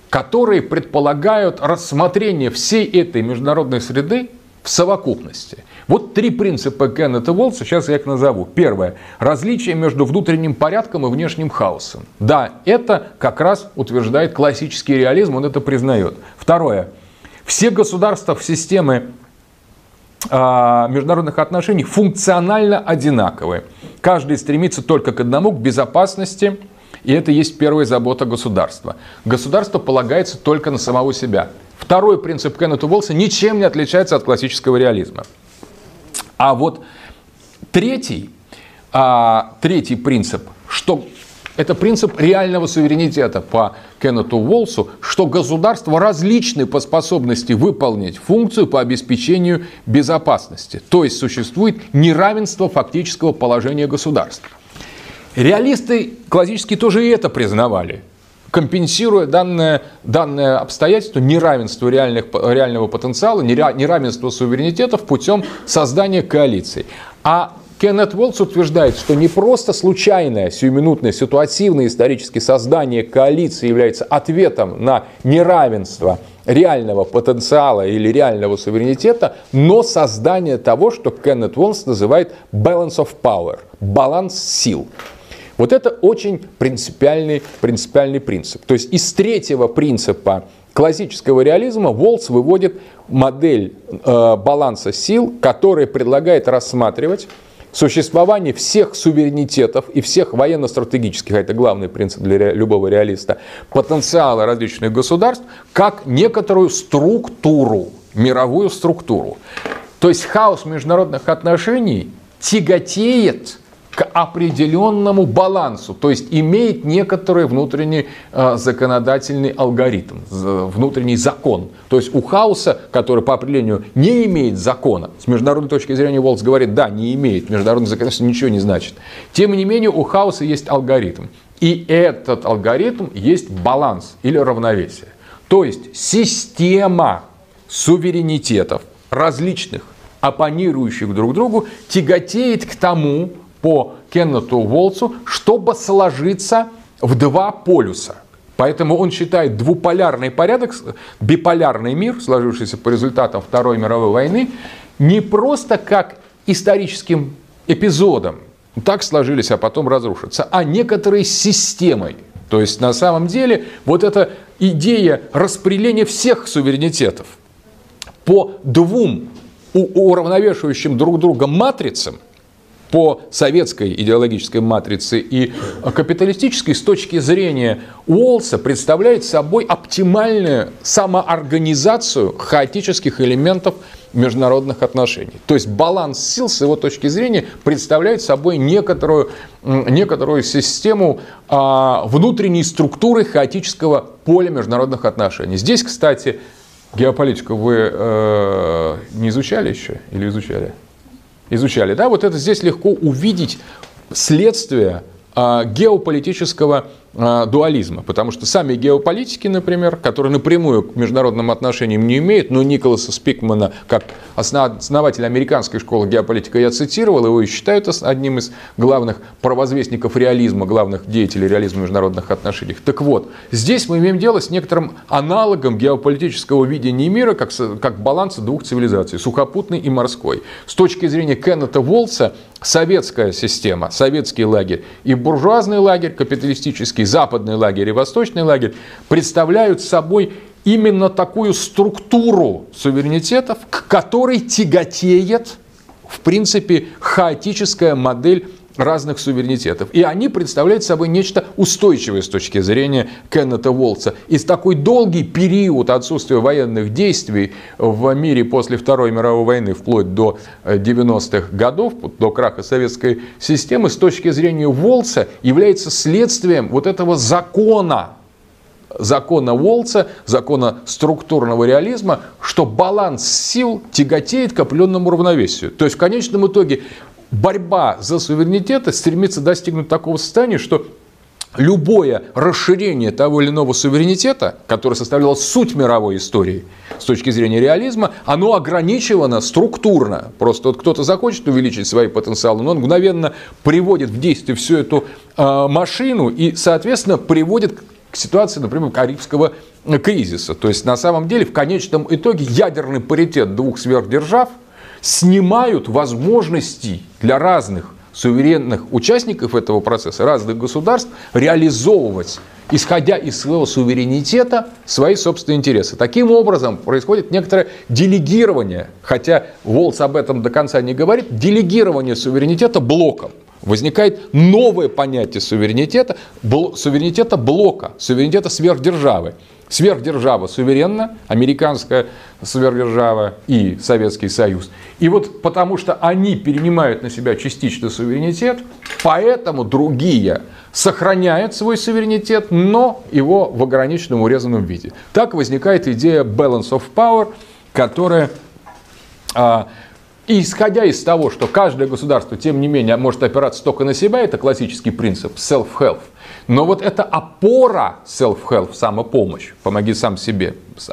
которые предполагают рассмотрение всей этой международной среды в совокупности. Вот три принципа Кеннета Уолтса, сейчас я их назову. Первое. Различие между внутренним порядком и внешним хаосом. Да, это как раз утверждает классический реализм, он это признает. Второе. Все государства в системе а, международных отношений функционально одинаковые. Каждый стремится только к одному, к безопасности, и это есть первая забота государства. Государство полагается только на самого себя. Второй принцип Кеннета Уолса ничем не отличается от классического реализма. А вот третий, а, третий принцип, что это принцип реального суверенитета по Кеннету Уолсу, что государства различны по способности выполнить функцию по обеспечению безопасности. То есть существует неравенство фактического положения государства. Реалисты классические тоже и это признавали. Компенсируя данное, данное обстоятельство неравенство реальных, реального потенциала, неравенство суверенитетов путем создания коалиций. А Кеннет Уолтс утверждает, что не просто случайное, сиюминутное, ситуативное историческое создание коалиции является ответом на неравенство реального потенциала или реального суверенитета, но создание того, что Кеннет Уолтс называет balance of power, баланс сил. Вот это очень принципиальный, принципиальный принцип. То есть из третьего принципа классического реализма Волц выводит модель э, баланса сил, которая предлагает рассматривать существование всех суверенитетов и всех военно-стратегических, а это главный принцип для любого реалиста, потенциала различных государств, как некоторую структуру, мировую структуру. То есть хаос международных отношений тяготеет к определенному балансу, то есть имеет некоторый внутренний э, законодательный алгоритм, внутренний закон. То есть у хаоса, который по определению не имеет закона, с международной точки зрения Волц говорит, да, не имеет, международный закон ничего не значит. Тем не менее у хаоса есть алгоритм. И этот алгоритм есть баланс или равновесие. То есть система суверенитетов различных, оппонирующих друг другу, тяготеет к тому, по Кеннету Волцу, чтобы сложиться в два полюса. Поэтому он считает двуполярный порядок, биполярный мир, сложившийся по результатам Второй мировой войны, не просто как историческим эпизодом, так сложились, а потом разрушатся, а некоторой системой. То есть на самом деле вот эта идея распределения всех суверенитетов по двум уравновешивающим друг друга матрицам по советской идеологической матрице и капиталистической с точки зрения Уолса представляет собой оптимальную самоорганизацию хаотических элементов международных отношений. То есть баланс сил с его точки зрения представляет собой некоторую, некоторую систему а, внутренней структуры хаотического поля международных отношений. Здесь, кстати, геополитику вы э, не изучали еще или изучали? Изучали, да, вот это здесь легко увидеть следствие а, геополитического дуализма, потому что сами геополитики, например, которые напрямую к международным отношениям не имеют, но Николаса Спикмана, как основатель американской школы геополитика, я цитировал, его и считают одним из главных провозвестников реализма, главных деятелей реализма в международных отношениях. Так вот, здесь мы имеем дело с некоторым аналогом геополитического видения мира, как, как баланса двух цивилизаций, сухопутной и морской. С точки зрения Кеннета Волса, советская система, советский лагерь и буржуазный лагерь, капиталистический западный лагерь и восточный лагерь представляют собой именно такую структуру суверенитетов, к которой тяготеет, в принципе, хаотическая модель разных суверенитетов. И они представляют собой нечто устойчивое с точки зрения Кеннета Волца. И такой долгий период отсутствия военных действий в мире после Второй мировой войны, вплоть до 90-х годов, до краха советской системы, с точки зрения Волца является следствием вот этого закона, закона Волца, закона структурного реализма, что баланс сил тяготеет к определенному равновесию. То есть в конечном итоге борьба за суверенитет стремится достигнуть такого состояния, что любое расширение того или иного суверенитета, которое составляло суть мировой истории с точки зрения реализма, оно ограничивано структурно. Просто вот кто-то захочет увеличить свои потенциалы, но он мгновенно приводит в действие всю эту э, машину и, соответственно, приводит к ситуации, например, Карибского кризиса. То есть, на самом деле, в конечном итоге ядерный паритет двух сверхдержав – снимают возможности для разных суверенных участников этого процесса, разных государств, реализовывать, исходя из своего суверенитета, свои собственные интересы. Таким образом, происходит некоторое делегирование, хотя Волс об этом до конца не говорит, делегирование суверенитета блоком. Возникает новое понятие суверенитета, суверенитета блока, суверенитета сверхдержавы. Сверхдержава суверенна, американская сверхдержава и Советский Союз. И вот потому что они перенимают на себя частично суверенитет, поэтому другие сохраняют свой суверенитет, но его в ограниченном урезанном виде. Так возникает идея balance of power, которая а, И исходя из того, что каждое государство, тем не менее, может опираться только на себя, это классический принцип self-help. Но вот эта опора self-help, самопомощь, помоги сам себе, с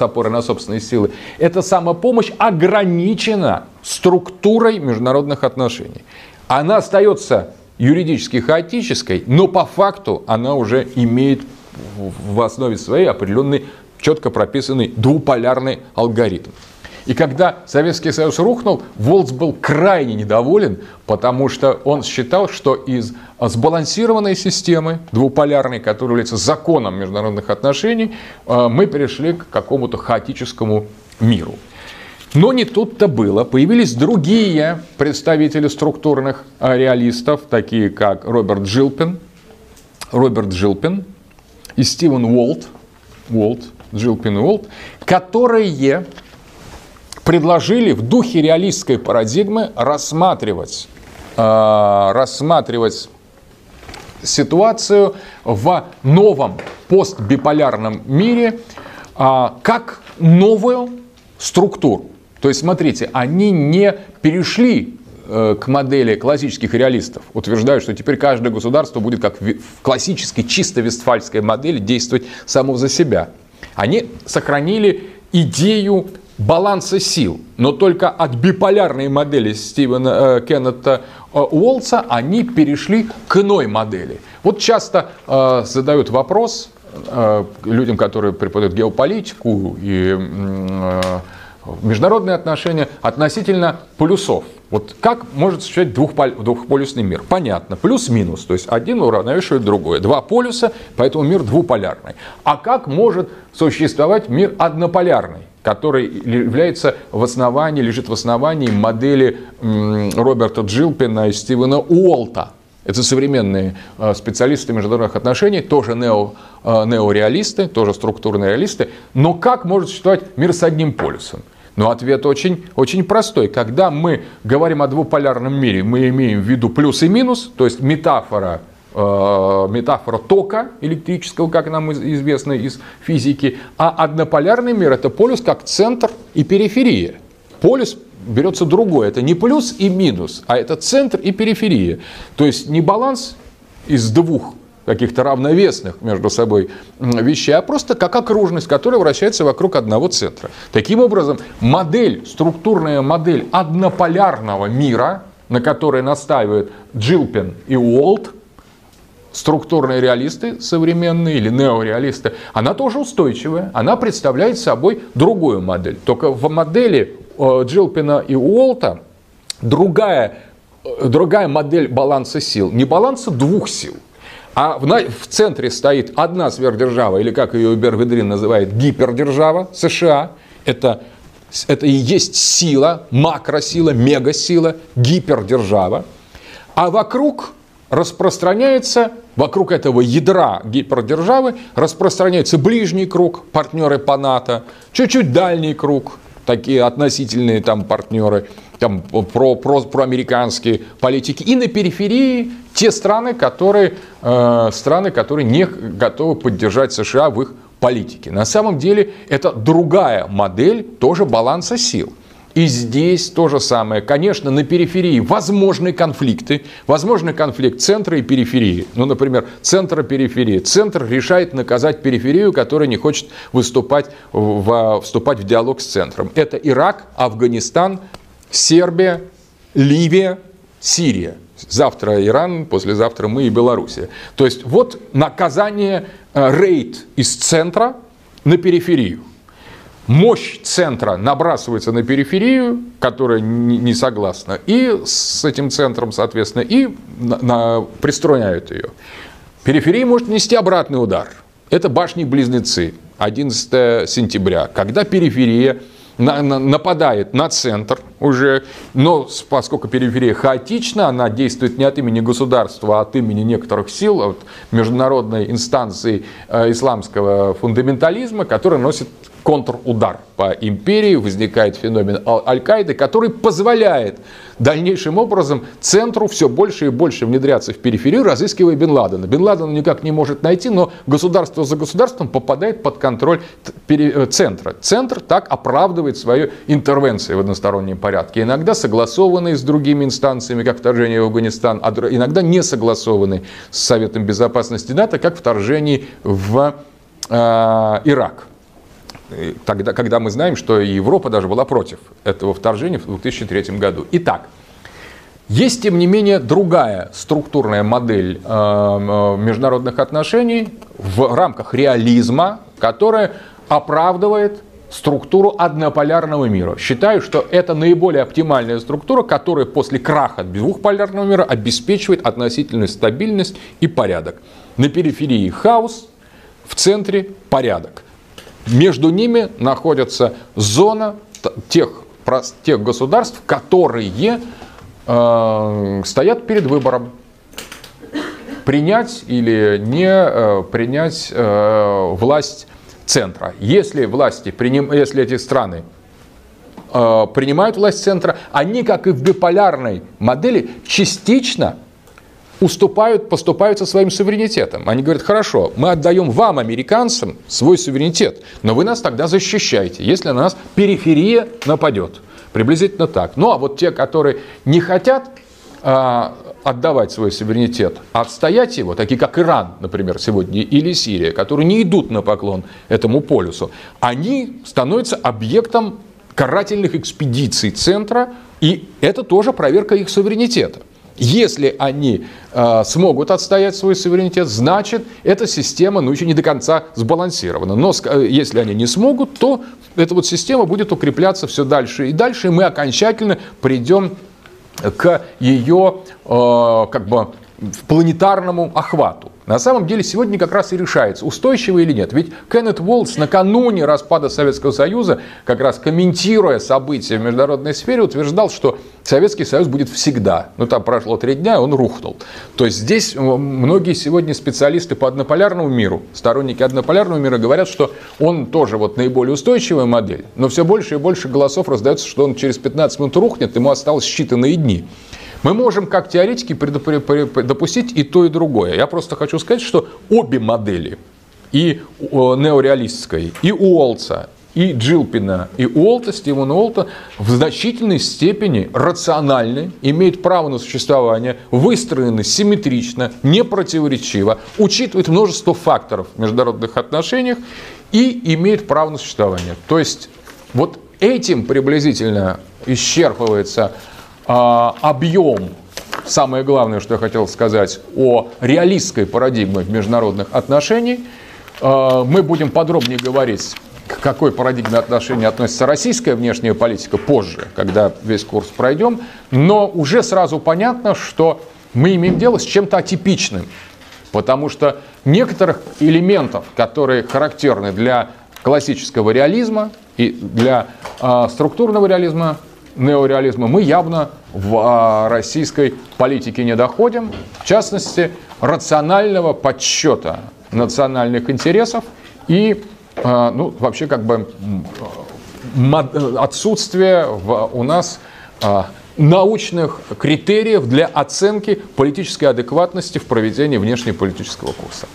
опорой на собственные силы, эта самопомощь ограничена структурой международных отношений. Она остается юридически хаотической, но по факту она уже имеет в основе своей определенный четко прописанный двуполярный алгоритм. И когда Советский Союз рухнул, Волц был крайне недоволен, потому что он считал, что из сбалансированной системы, двуполярной, которая является законом международных отношений, э, мы перешли к какому-то хаотическому миру. Но не тут-то было. Появились другие представители структурных э, реалистов, такие как Роберт Джилпин, Роберт Джилпин и Стивен Уолт, Уолт, Джилпин и Уолт, которые предложили в духе реалистской парадигмы рассматривать, э, рассматривать ситуацию в новом постбиполярном мире э, как новую структуру. То есть, смотрите, они не перешли э, к модели классических реалистов, утверждают, что теперь каждое государство будет как в классической чисто вестфальской модели действовать само за себя. Они сохранили идею баланса сил, но только от биполярной модели Стивена э, Кеннета э, Уолтса они перешли к иной модели. Вот часто э, задают вопрос э, людям, которые преподают геополитику и э, международные отношения относительно полюсов. Вот как может существовать двухполюсный мир? Понятно, плюс-минус, то есть один уравновешивает другое. Два полюса, поэтому мир двуполярный. А как может существовать мир однополярный? Который является в основании, лежит в основании модели Роберта Джилпина и Стивена Уолта. Это современные э, специалисты международных отношений, тоже нео, э, неореалисты, тоже структурные реалисты. Но как может существовать мир с одним полюсом? Но ответ очень, очень простой. Когда мы говорим о двуполярном мире, мы имеем в виду плюс и минус, то есть метафора метафора тока электрического, как нам известно из физики, а однополярный мир это полюс как центр и периферия. Полюс берется другой, это не плюс и минус, а это центр и периферия. То есть не баланс из двух каких-то равновесных между собой вещей, а просто как окружность, которая вращается вокруг одного центра. Таким образом, модель, структурная модель однополярного мира, на которой настаивают Джилпин и Уолт, структурные реалисты современные или неореалисты, она тоже устойчивая. Она представляет собой другую модель. Только в модели э, Джилпина и Уолта другая, э, другая модель баланса сил. Не баланса двух сил, а в, в центре стоит одна сверхдержава, или как ее Берведрин называет, гипердержава США. Это, это и есть сила, макросила, мегасила, гипердержава. А вокруг распространяется, вокруг этого ядра гипердержавы распространяется ближний круг, партнеры по НАТО, чуть-чуть дальний круг, такие относительные там партнеры, там, про, про, проамериканские политики. И на периферии те страны, которые, э, страны, которые не готовы поддержать США в их политике. На самом деле это другая модель тоже баланса сил. И здесь то же самое. Конечно, на периферии возможны конфликты. Возможный конфликт центра и периферии. Ну, например, центра периферии. Центр решает наказать периферию, которая не хочет выступать в, вступать в диалог с центром. Это Ирак, Афганистан, Сербия, Ливия, Сирия. Завтра Иран, послезавтра мы и Белоруссия. То есть вот наказание э, рейд из центра на периферию. Мощь центра набрасывается на периферию, которая не согласна, и с этим центром, соответственно, и на, на, пристроняют ее. Периферия может нести обратный удар. Это башни-близнецы 11 сентября, когда периферия на, на, нападает на центр уже, но поскольку периферия хаотична, она действует не от имени государства, а от имени некоторых сил, от международной инстанции э, исламского фундаментализма, которая носит контрудар по империи, возникает феномен Аль-Каиды, который позволяет дальнейшим образом центру все больше и больше внедряться в периферию, разыскивая Бен Ладена. Бен Ладена никак не может найти, но государство за государством попадает под контроль э, центра. Центр так оправдывает свою интервенцию в одностороннем порядке. Иногда согласованные с другими инстанциями, как вторжение в Афганистан, а иногда не согласованные с Советом Безопасности НАТО, как вторжение в э, Ирак тогда, когда мы знаем, что Европа даже была против этого вторжения в 2003 году. Итак, есть, тем не менее, другая структурная модель э, э, международных отношений в рамках реализма, которая оправдывает структуру однополярного мира. Считаю, что это наиболее оптимальная структура, которая после краха двухполярного мира обеспечивает относительную стабильность и порядок. На периферии хаос, в центре порядок. Между ними находится зона тех, тех государств, которые э, стоят перед выбором принять или не э, принять э, власть центра. Если власти, приним, если эти страны э, принимают власть центра, они, как и в биполярной модели, частично уступают, поступают со своим суверенитетом. Они говорят, хорошо, мы отдаем вам, американцам, свой суверенитет, но вы нас тогда защищаете, если на нас периферия нападет. Приблизительно так. Ну а вот те, которые не хотят а, отдавать свой суверенитет, отстоять его, такие как Иран, например, сегодня, или Сирия, которые не идут на поклон этому полюсу, они становятся объектом карательных экспедиций центра, и это тоже проверка их суверенитета. Если они э, смогут отстоять свой суверенитет, значит, эта система ну, еще не до конца сбалансирована. Но э, если они не смогут, то эта вот система будет укрепляться все дальше и дальше, и мы окончательно придем к ее э, как бы планетарному охвату. На самом деле сегодня как раз и решается, устойчиво или нет. Ведь Кеннет Уолтс накануне распада Советского Союза, как раз комментируя события в международной сфере, утверждал, что Советский Союз будет всегда. Ну там прошло три дня, он рухнул. То есть здесь многие сегодня специалисты по однополярному миру, сторонники однополярного мира говорят, что он тоже вот наиболее устойчивая модель, но все больше и больше голосов раздается, что он через 15 минут рухнет, ему осталось считанные дни. Мы можем как теоретики допустить и то, и другое. Я просто хочу сказать, что обе модели, и неореалистской, и Уолтса, и Джилпина, и Уолта, Стивена Уолта в значительной степени рациональны, имеют право на существование, выстроены симметрично, непротиворечиво, учитывают множество факторов в международных отношениях и имеют право на существование. То есть вот этим приблизительно исчерпывается объем, самое главное, что я хотел сказать о реалистской парадигме международных отношений. А, мы будем подробнее говорить к какой парадигме отношений относится российская внешняя политика позже, когда весь курс пройдем. Но уже сразу понятно, что мы имеем дело с чем-то атипичным. Потому что некоторых элементов, которые характерны для классического реализма и для э, структурного реализма, неореализма мы явно в а, российской политике не доходим. В частности, рационального подсчета национальных интересов и а, ну, вообще как бы отсутствие в, у нас а, научных критериев для оценки политической адекватности в проведении внешнеполитического курса.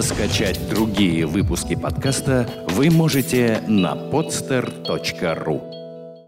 Скачать другие выпуски подкаста вы можете на podster.ru